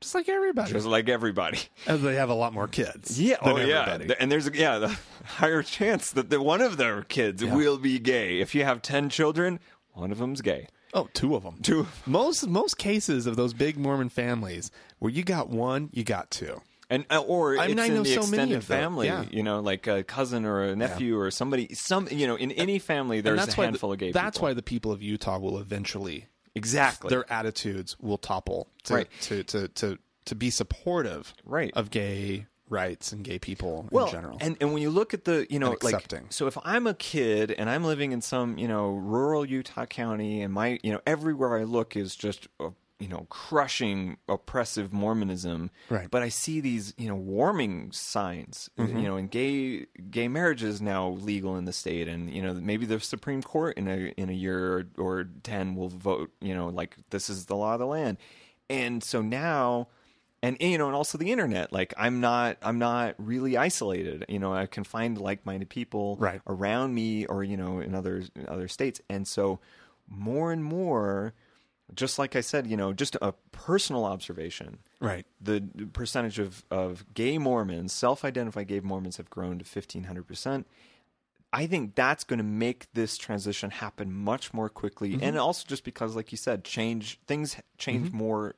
Just like everybody. just like everybody. And they have a lot more kids. Yeah, than oh yeah, everybody. Th- and there's a, yeah, the higher chance that the, one of their kids will be gay. If you have ten children, one of them's gay. Oh, two of them. Two. Most most cases of those big Mormon families where you got one, you got two. And uh, or I mean, I know in the so many extended of them, family, yeah. you know, like a cousin or a nephew or somebody. Some, you know, in any family, there's that's a handful the, of gay That's people. why the people of Utah will eventually exactly their attitudes will topple to Right. to, to, to, to be supportive Right. of gay rights and gay people well, in general. And and when you look at the, you know, And like accepting. so if I'm a kid and I'm living in some, you know, rural Utah county and my, you know, everywhere I look is just uh, you know, crushing oppressive Mormonism. Right. But I see these, you know, warming signs. Mm-hmm. You know, and gay gay marriage is now legal in the state, and you know, maybe the Supreme Court in a in a year or, or ten will vote. You know, like this is the law of the land, and so now and you know and also the internet like i'm not i'm not really isolated you know i can find like-minded people Right. around me or you know in other in other states and so more and more just like i said you know just a personal observation right. the percentage of, of gay mormons self-identified gay mormons have grown to 1500% I think that's going to make this transition happen much more quickly, Mm-hmm. and also just because, like you said, change things change more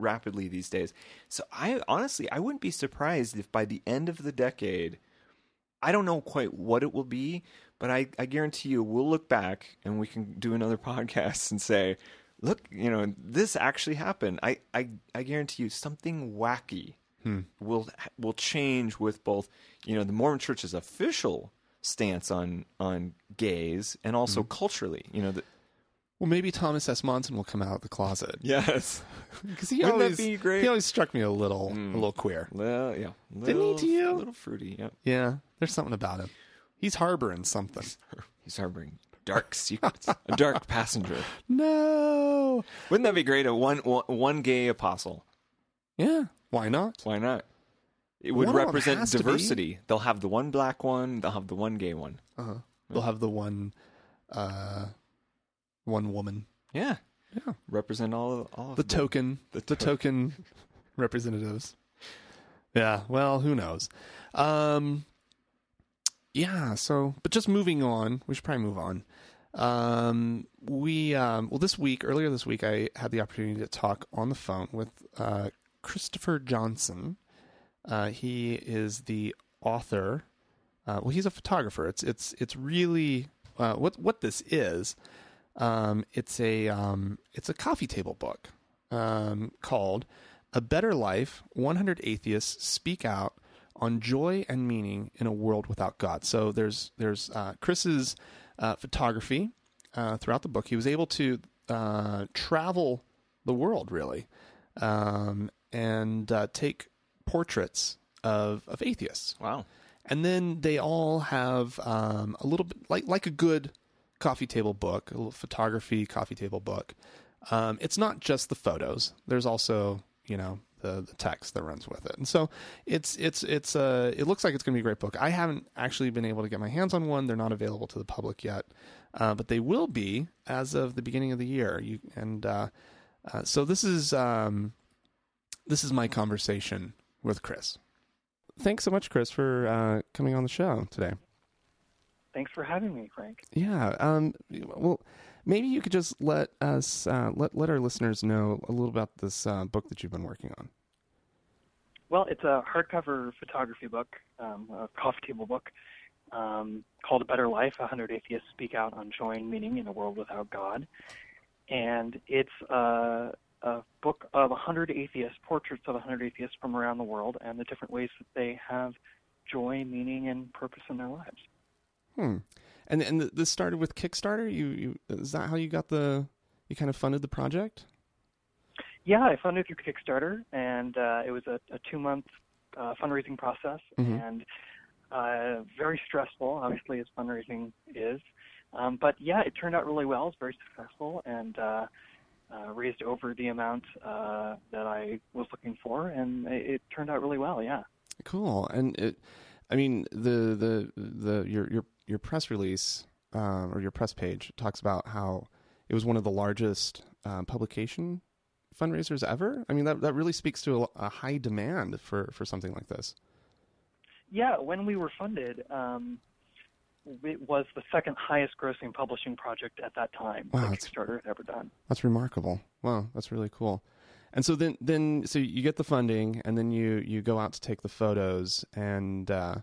rapidly these days. So I honestly, I wouldn't be surprised if by the end of the decade, I don't know quite what it will be, but I, I guarantee you, we'll look back and we can do another podcast and say, look, you know, this actually happened. I, I, I guarantee you, something wacky will will change with both, you know, the Mormon Church's official stance on on gays and also culturally. You know, the, Well, maybe Thomas S. Monson will come out of the closet yes, because he Wouldn't always be great? Hmm. he always struck me a little a little queer. well, yeah, Didn't he to you? A little fruity. Yeah, Yeah, there's something about him. He's harboring something. he's harboring dark secrets. a dark passenger. No. Wouldn't that be great? A one one, one gay apostle. Yeah. Why not? Why not? It would One of 'em represent has to be. diversity. They'll have the one black one. They'll have the one gay one. Uh-huh. They'll have the one, uh, one woman, Yeah, Yeah. Represent all of all of the them. token, the, token representatives. Yeah. Well, who knows? Um. Yeah. So, but just moving on, we should probably move on. Um, we um, well, this week, earlier this week, I had the opportunity to talk on the phone with uh, Christopher Johnson. Uh, he is the author. Uh, well, he's a photographer. It's it's it's really uh, what what this is. Um, it's a um, it's a coffee table book um, called "A Better Life: 100 Atheists Speak Out on Joy and Meaning in a World Without God." So there's there's uh, Chris's uh, photography uh, throughout the book. He was able to uh, travel the world really um, and uh, take portraits of of atheists Wow. and then they all have um, a little bit like like a good coffee table book, a little photography coffee table book. Um, it's not just the photos. There's also you know the the text that runs with it, and so it's it's it's uh it looks like it's going to be a great book. I haven't actually been able to get my hands on one. They're not available to the public yet, uh, but they will be as of the beginning of the year. You and uh, uh, so this is um, this is my conversation with Chris thanks so much, Chris, for uh, coming on the show today. Thanks for having me, Frank. Yeah. Um, well, maybe you could just let us uh, let let our listeners know a little about this uh, book that you've been working on. Well, it's a hardcover photography book, um, a coffee table book, um, called A Better Life 100 Atheists Speak Out on Joy and Meaning in a World Without God. And it's uh, a book of 100 atheists, portraits of 100 atheists from around the world, and the different ways that they have joy, meaning, and purpose in their lives. Hmm. And and this started with Kickstarter. You, you is that how you got the you kind of funded the project? Yeah, I funded through Kickstarter, and uh, it was a, a two-month uh, fundraising process, Mhm. and uh, very stressful, obviously, as fundraising is. Um, but yeah, it turned out really well. It was very successful, and uh, uh, raised over the amount uh, that I was looking for, and it, it turned out really well. Yeah. Cool. And it, I mean, the the the your your your press release um, or your press page talks about how it was one of the largest um, publication fundraisers ever. I mean, that that really speaks to a, a high demand for for something like this. Yeah, when we were funded, um, it was the second highest grossing publishing project at that time Wow, that Kickstarter had ever done. That's remarkable. Wow, that's really cool. And so then, then so you get the funding, and then you you go out to take the photos, and uh,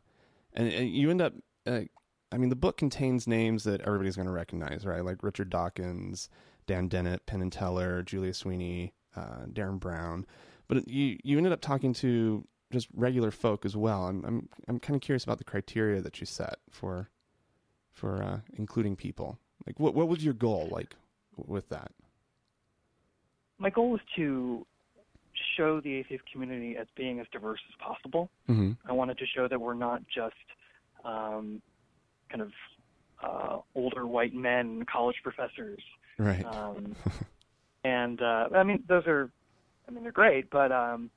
and, and you end up. Uh, I mean, the book contains names that everybody's going to recognize, right? Like Richard Dawkins, Dan Dennett, Penn and Teller, Julia Sweeney, uh, Derren Brown. But you you ended up talking to just regular folk as well. I'm I'm I'm kind of curious about the criteria that you set for for uh, including people. Like, what what was your goal like with that? My goal was to show the atheist community as being as diverse as possible. Mm-hmm. I wanted to show that we're not just um, kind of uh, older white men, college professors, Right. um, and uh, I mean those are, I mean they're great, but um,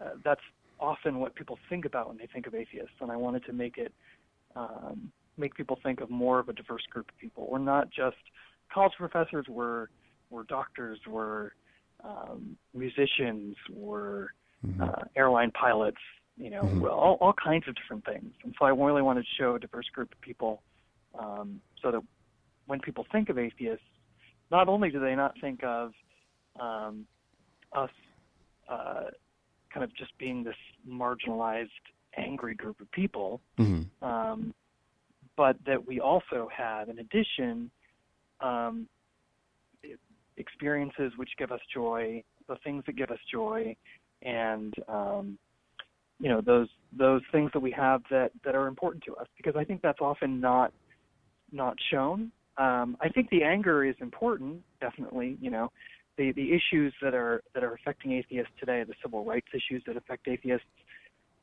uh, that's often what people think about when they think of atheists. And I wanted to make it um, make people think of more of a diverse group of people. We're not just college professors. We're we're doctors. We're um, musicians. We're uh, airline pilots. You know, Mhm. all all kinds of different things. And so I really wanted to show a diverse group of people, um, so that when people think of atheists, not only do they not think of um, us uh, kind of just being this marginalized, angry group of people, Mm-hmm. um, but that we also have, in addition, um, experiences which give us joy, the things that give us joy, and um, you know those those things that we have that that are important to us. Because I think that's often not not shown. Um, I think the anger is important, definitely. You know, the the issues that are that are affecting atheists today, the civil rights issues that affect atheists,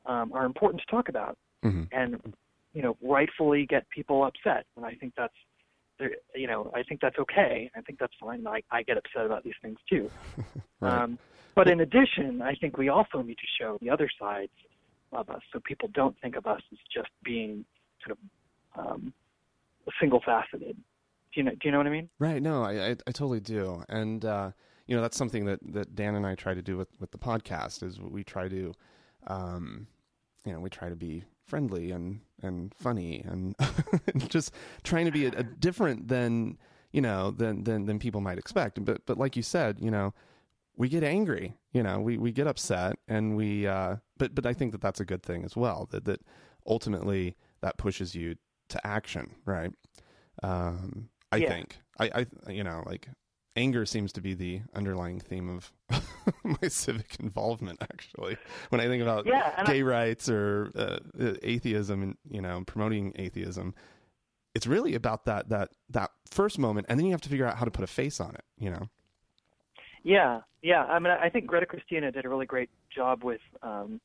um, are important to talk about Mm-hmm. and you know rightfully get people upset and i think that's there you know i think that's okay. I think that's fine. I i get upset about these things too. Right. um but in addition i think we also need to show the other sides of us. So people don't think of us as just being sort of um single faceted do you know do you know what i mean? Right. No, I, I I totally do, and uh, you know that's something that that Dan and I try to do with with the podcast is we try to, um, you know, we try to be friendly and and funny and just trying to be a, a different than you know than than than people might expect. But but like you said, you know, we get angry, you know, we we get upset, and we. Uh, but but I think that that's a good thing as well. That that ultimately that pushes you to action, right? Um, I Yeah. think I, I you know like anger seems to be the underlying theme of my civic involvement actually when i think about Yeah, and I- gay rights or uh, uh, atheism and you know promoting atheism it's really about that that that first moment and then you have to figure out how to put a face on it you know Yeah, yeah. I mean, I think Greta Christina did a really great job with um,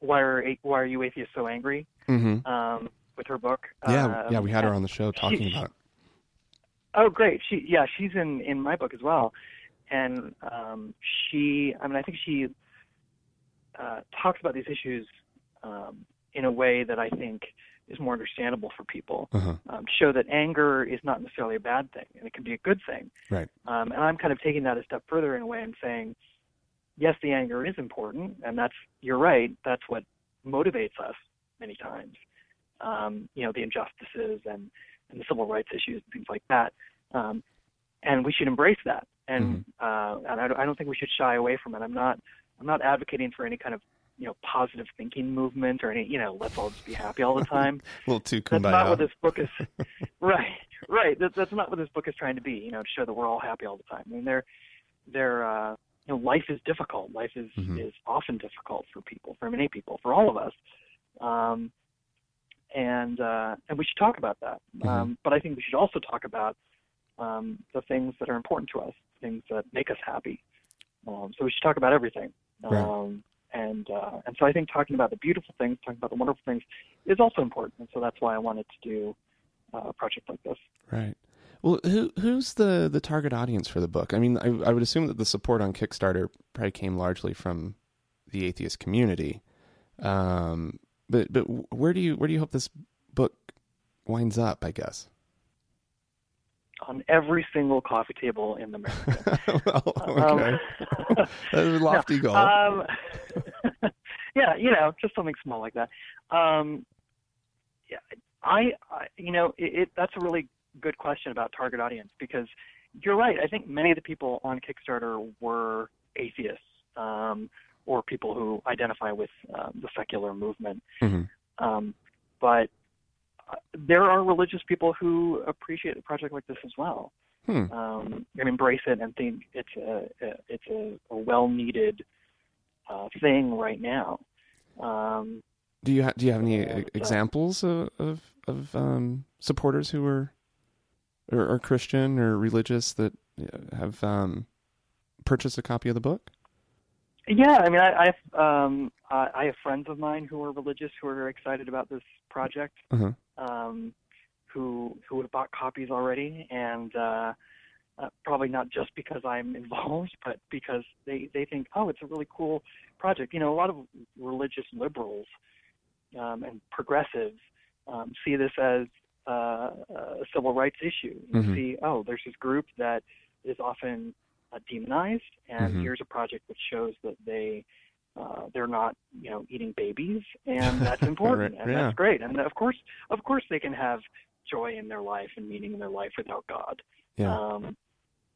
why are why are you atheists so angry mm-hmm. um, with her book. yeah Um, yeah we had her on the show talking about it Oh, great. She yeah, she's in in my book as well, and um, she I mean I think she uh, talks about these issues um, in a way that I think is more understandable for people. uh-huh. Um, to show that anger is not necessarily a bad thing, and it can be a good thing. right Um, and I'm kind of taking that a step further in a way and saying, yes, the anger is important, and that's you're right. That's what motivates us many times. Um, you know, the injustices and, and the civil rights issues and things like that. Um, and we should embrace that. And uh, and I, don't- I don't think we should shy away from it. I'm not I'm not advocating for any kind of you know positive thinking movement or any you know let's all just be happy all the time. a little too That's not kumbaya what this book is. right, right. That, that's not what this book is trying to be. You know, to show that we're all happy all the time. I mean, there, they're uh, you know life is difficult. Life is Mhm. is often difficult for people, for many people, for all of us. Um, and uh, and we should talk about that. Mhm. Um, but I think we should also talk about um, the things that are important to us, things that make us happy. Um, so we should talk about everything. Right. Um, and uh, and so I think talking about the beautiful things, talking about the wonderful things, is also important. And so that's why I wanted to do uh, a project like this. Right. Well, who who's the the target audience for the book? I mean, I, I would assume that the support on Kickstarter probably came largely from the atheist community. Um, but but where do you where do you hope this book winds up? I guess. On every single coffee table in America. well, okay. Um, That's a lofty goal. Um, yeah, you know, just something small like that. Um, yeah, I, I, you know, it, it, that's a really good question about target audience because you're right. I think many of the people on Kickstarter were atheists um, or people who identify with um, the secular movement. Mhm. Um, but uh, there are religious people who appreciate a project like this as well Hmm. um, and embrace it and think it's a, a it's a, a well needed uh, thing right now. Um, Do you ha- do you have any e- examples of of, of um, supporters who are or, or Christian or religious that uh, have um, purchased a copy of the book? Yeah, I mean, I, I have um, I, I have friends of mine who are religious who are very excited about this project. Uh-huh. Um, who who have bought copies already, and uh, uh, probably not just because I'm involved, but because they they think, oh, it's a really cool project. You know, a lot of religious liberals um, and progressives um, see this as uh, a civil rights issue. You Mhm. see, oh, there's this group that is often uh, demonized, and Mhm. here's a project that shows that they uh, they're not, you know, eating babies, and that's important, Right, and yeah. that's great. And of course, of course, they can have joy in their life and meaning in their life without God. Yeah. Um,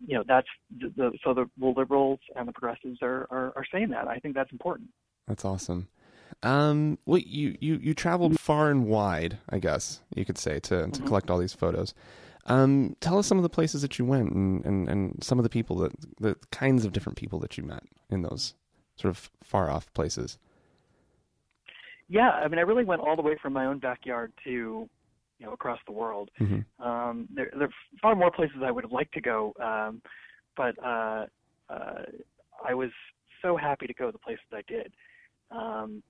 you know, that's the, the so the, liberals and the progressives are, are are saying that. I think that's important. That's awesome. Um, well, you, you, you traveled far and wide, I guess you could say, to, to Mhm. collect all these photos. Um, tell us some of the places that you went and, and, and some of the people that, the kinds of different people that you met in those sort of far off places. Yeah, I mean, I really went all the way from my own backyard to, you know, across the world. Mhm. Um, there, there are far more places I would have liked to go, um, but uh, uh, I was so happy to go the places I did. Um,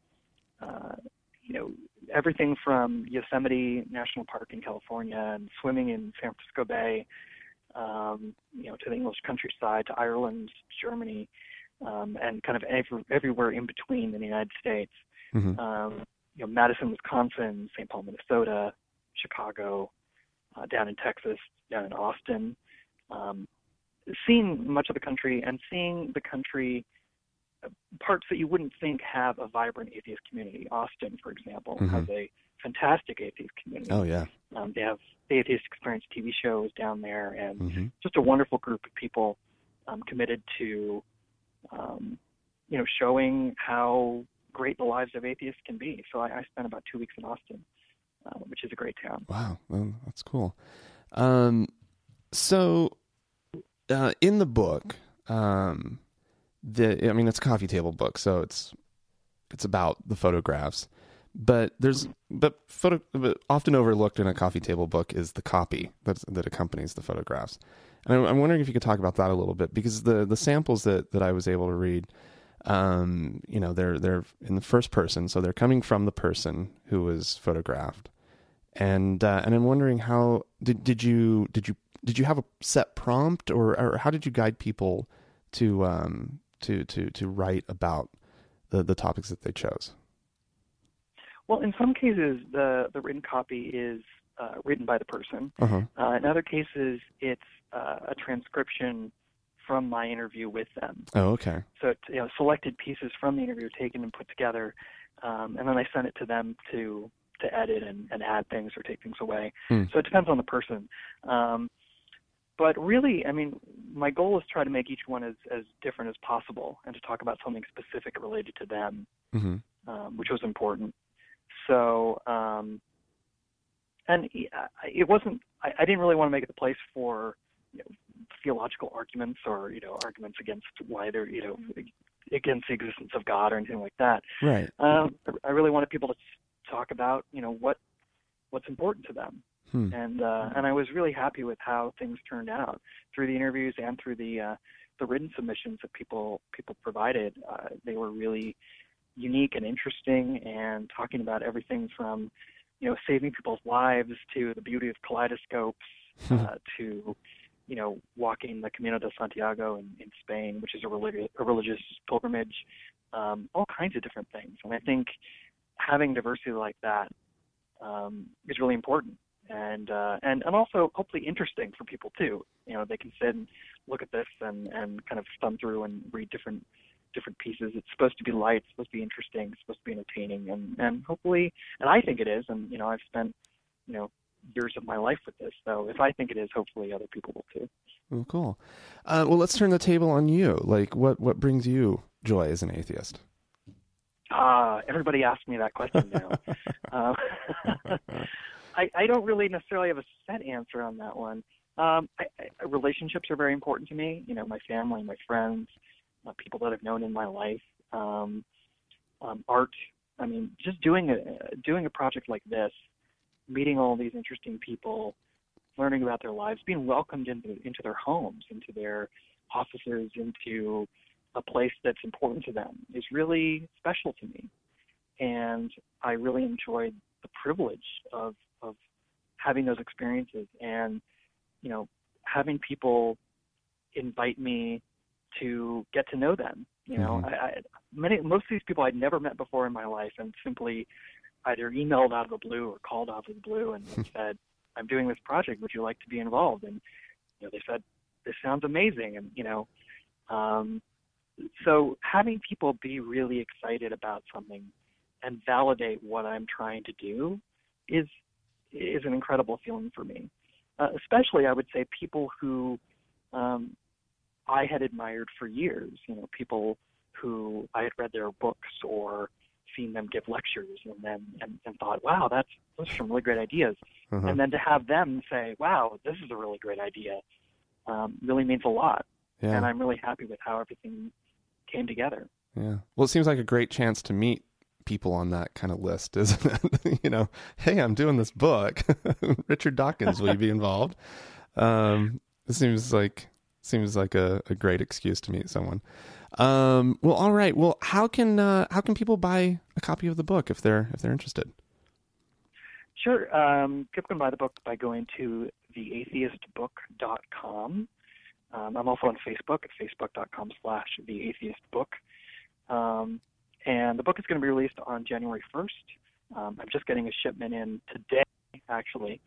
uh, you know, everything from Yosemite National Park in California and swimming in San Francisco Bay, um, you know, to the English countryside, to Ireland, Germany, um, and kind of every, everywhere in between in the United States Mhm. um, you know, Madison, Wisconsin, St. Paul, Minnesota, Chicago, uh, down in Texas, down in Austin, um, seeing much of the country and seeing the country parts that you wouldn't think have a vibrant atheist community. Austin, for example, Mhm. has a fantastic atheist community. Oh yeah. Um, they have the Atheist Experience TV shows down there, and hmm just a wonderful group of people um, committed to, um, you know, showing how great the lives of atheists can be. So I, I spent about two weeks in Austin, uh, which is a great town. Wow, well, that's cool. Um, so, uh, in the book, um, the I mean, it's a coffee table book, so it's it's about the photographs. But there's but photo but often overlooked in a coffee table book is the copy that that accompanies the photographs. And I'm, wondering if you could talk about that a little bit because the the samples that that I was able to read, um, you know, they're they're in the first person, so they're coming from the person who was photographed and uh, and I'm wondering how did did you did you did you have a set prompt or or how did you guide people to um to to to write about the the topics that they chose? Well, in some cases, the the written copy is uh, written by the person. Uh huh. Uh, in other cases, it's uh, a transcription from my interview with them. Oh, okay. So it's you know selected pieces from the interview taken and put together, um, and then I send it to them to to edit and, and add things or take things away. Hmm. So it depends on the person. Um, but really, I mean, my goal is to try to make each one as, as different as possible and to talk about something specific related to them, hmm um, which was important. So, um, and it wasn't, I, I didn't really want to make it the place for you know, theological arguments or you know arguments against why they're you know against the existence of God or anything like that. Right. Um, I really wanted people to talk about you know what what's important to them, Hmm. and uh, and I was really happy with how things turned out through the interviews and through the uh, the written submissions that people people provided. Uh, they were really unique and interesting, and talking about everything from you know saving people's lives to the beauty of kaleidoscopes uh, to you know walking the Camino de Santiago in, in Spain, which is a religious a religious pilgrimage. Um, all kinds of different things, and I think having diversity like that um, is really important and uh, and and also hopefully interesting for people too. You know, they can sit and look at this and and kind of thumb through and read different different pieces. It's supposed to be light, it's supposed to be interesting, it's supposed to be entertaining, and and hopefully, and I think it is. And you know, I've spent you know years of my life with this, so if I think it is, hopefully other people will too. Oh, cool. Uh, well, let's turn the table on you. Like, what what brings you joy as an atheist? Ah, everybody asks me that question now. uh, I, I don't really necessarily have a set answer on that one. Um, I, I, relationships are very important to me. You know, my family, my friends, uh, people that I've known in my life. Um, um, art. I mean, just doing a doing a project like this, meeting all these interesting people, learning about their lives, being welcomed into into their homes, into their offices, into a place that's important to them is really special to me. And I really enjoyed the privilege of of having those experiences and you know having people invite me to get to know them. You know, Mhm. I, I many most of these people I'd never met before in my life, and simply either emailed out of the blue or called out of the blue and said, "I'm doing this project. Would you like to be involved?" And you know, they said, "This sounds amazing," and you know, um, so having people be really excited about something and validate what I'm trying to do is is an incredible feeling for me. Uh, especially, I would say people who um, I had admired for years. You know, people who I had read their books or seen them give lectures, and then and, and thought, "Wow, that's those are some really great ideas." Uh-huh. And then to have them say, "Wow, this is a really great idea," um, really means a lot. Yeah. And I'm really happy with how everything came together. Yeah. Well, it seems like a great chance to meet people on that kind of list, isn't it? you know, hey, I'm doing this book. Richard Dawkins, will you be involved? Um, it seems like seems like a, a great excuse to meet someone. Um, well, all right. Well, how can uh, how can people buy a copy of the book if they're if they're interested? Sure. Um, people can buy the book by going to theatheistbook.com. Um, I'm also on Facebook at facebook.com slash theatheistbook. Um, and the book is going to be released on January 1st. Um, I'm just getting a shipment in today, actually.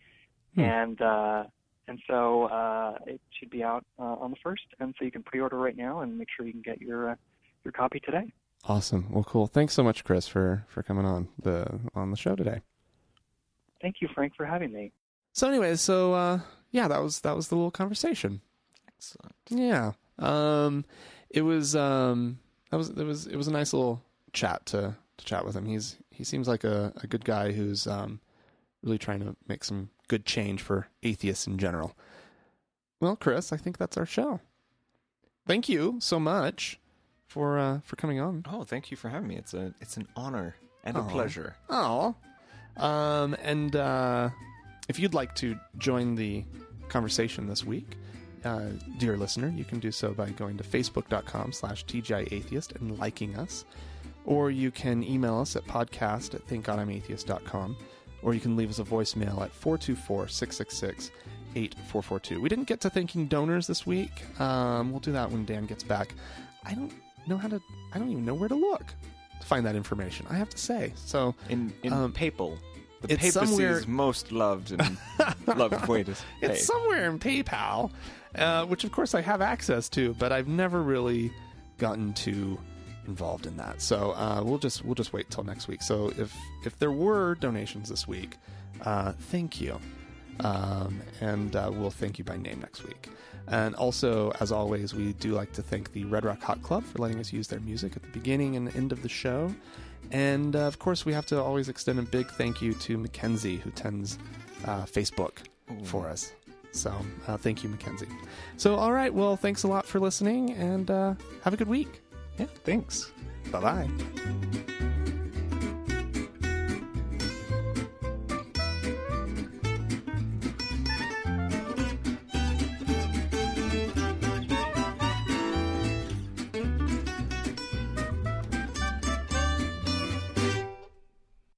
Hmm. And uh, and so uh, it should be out uh, on the 1st. And so you can pre-order right now and make sure you can get your uh, your copy today. Awesome. Well, cool. Thanks so much, Chris, for for coming on the on the show today. Thank you, Frank, for having me. So, anyway, so uh, yeah, that was that was the little conversation. Excellent. Yeah. Um, it was um, that was it was it was a nice little chat to to chat with him. He's he seems like a, a good guy who's um, really trying to make some good change for atheists in general. Well, Chris, I think that's our show. Thank you so much for uh, for coming on. Oh, thank you for having me. It's a it's an honor and Aw. a pleasure. Oh. Um, and uh, if you'd like to join the conversation this week, uh, dear listener, you can do so by going to facebook.com slash tgiatheist and liking us. Or you can email us at podcast at thankgodimatheist.com. Or you can leave us a voicemail at 424 666 8442. We didn't get to thanking donors this week. Um, we'll do that when Dan gets back. I don't know how to, I don't even know where to look to find that information, I have to say. So In in Um, papal, the it's papacy's somewhere- most loved and loved way to pay. It's somewhere in PayPal, uh, which of course I have access to, but I've never really gotten too involved in that. So uh, we'll just we'll just wait till next week. So if if there were donations this week, uh, thank you, um, and uh, we'll thank you by name next week. And also, as always, we do like to thank the Red Rock Hot Club for letting us use their music at the beginning and end of the show. And uh, of course, we have to always extend a big thank you to Mackenzie, who tends uh, Facebook for us. So uh, thank you, Mackenzie. So, all right. Well, thanks a lot for listening and uh, have a good week. Yeah, thanks. Bye bye.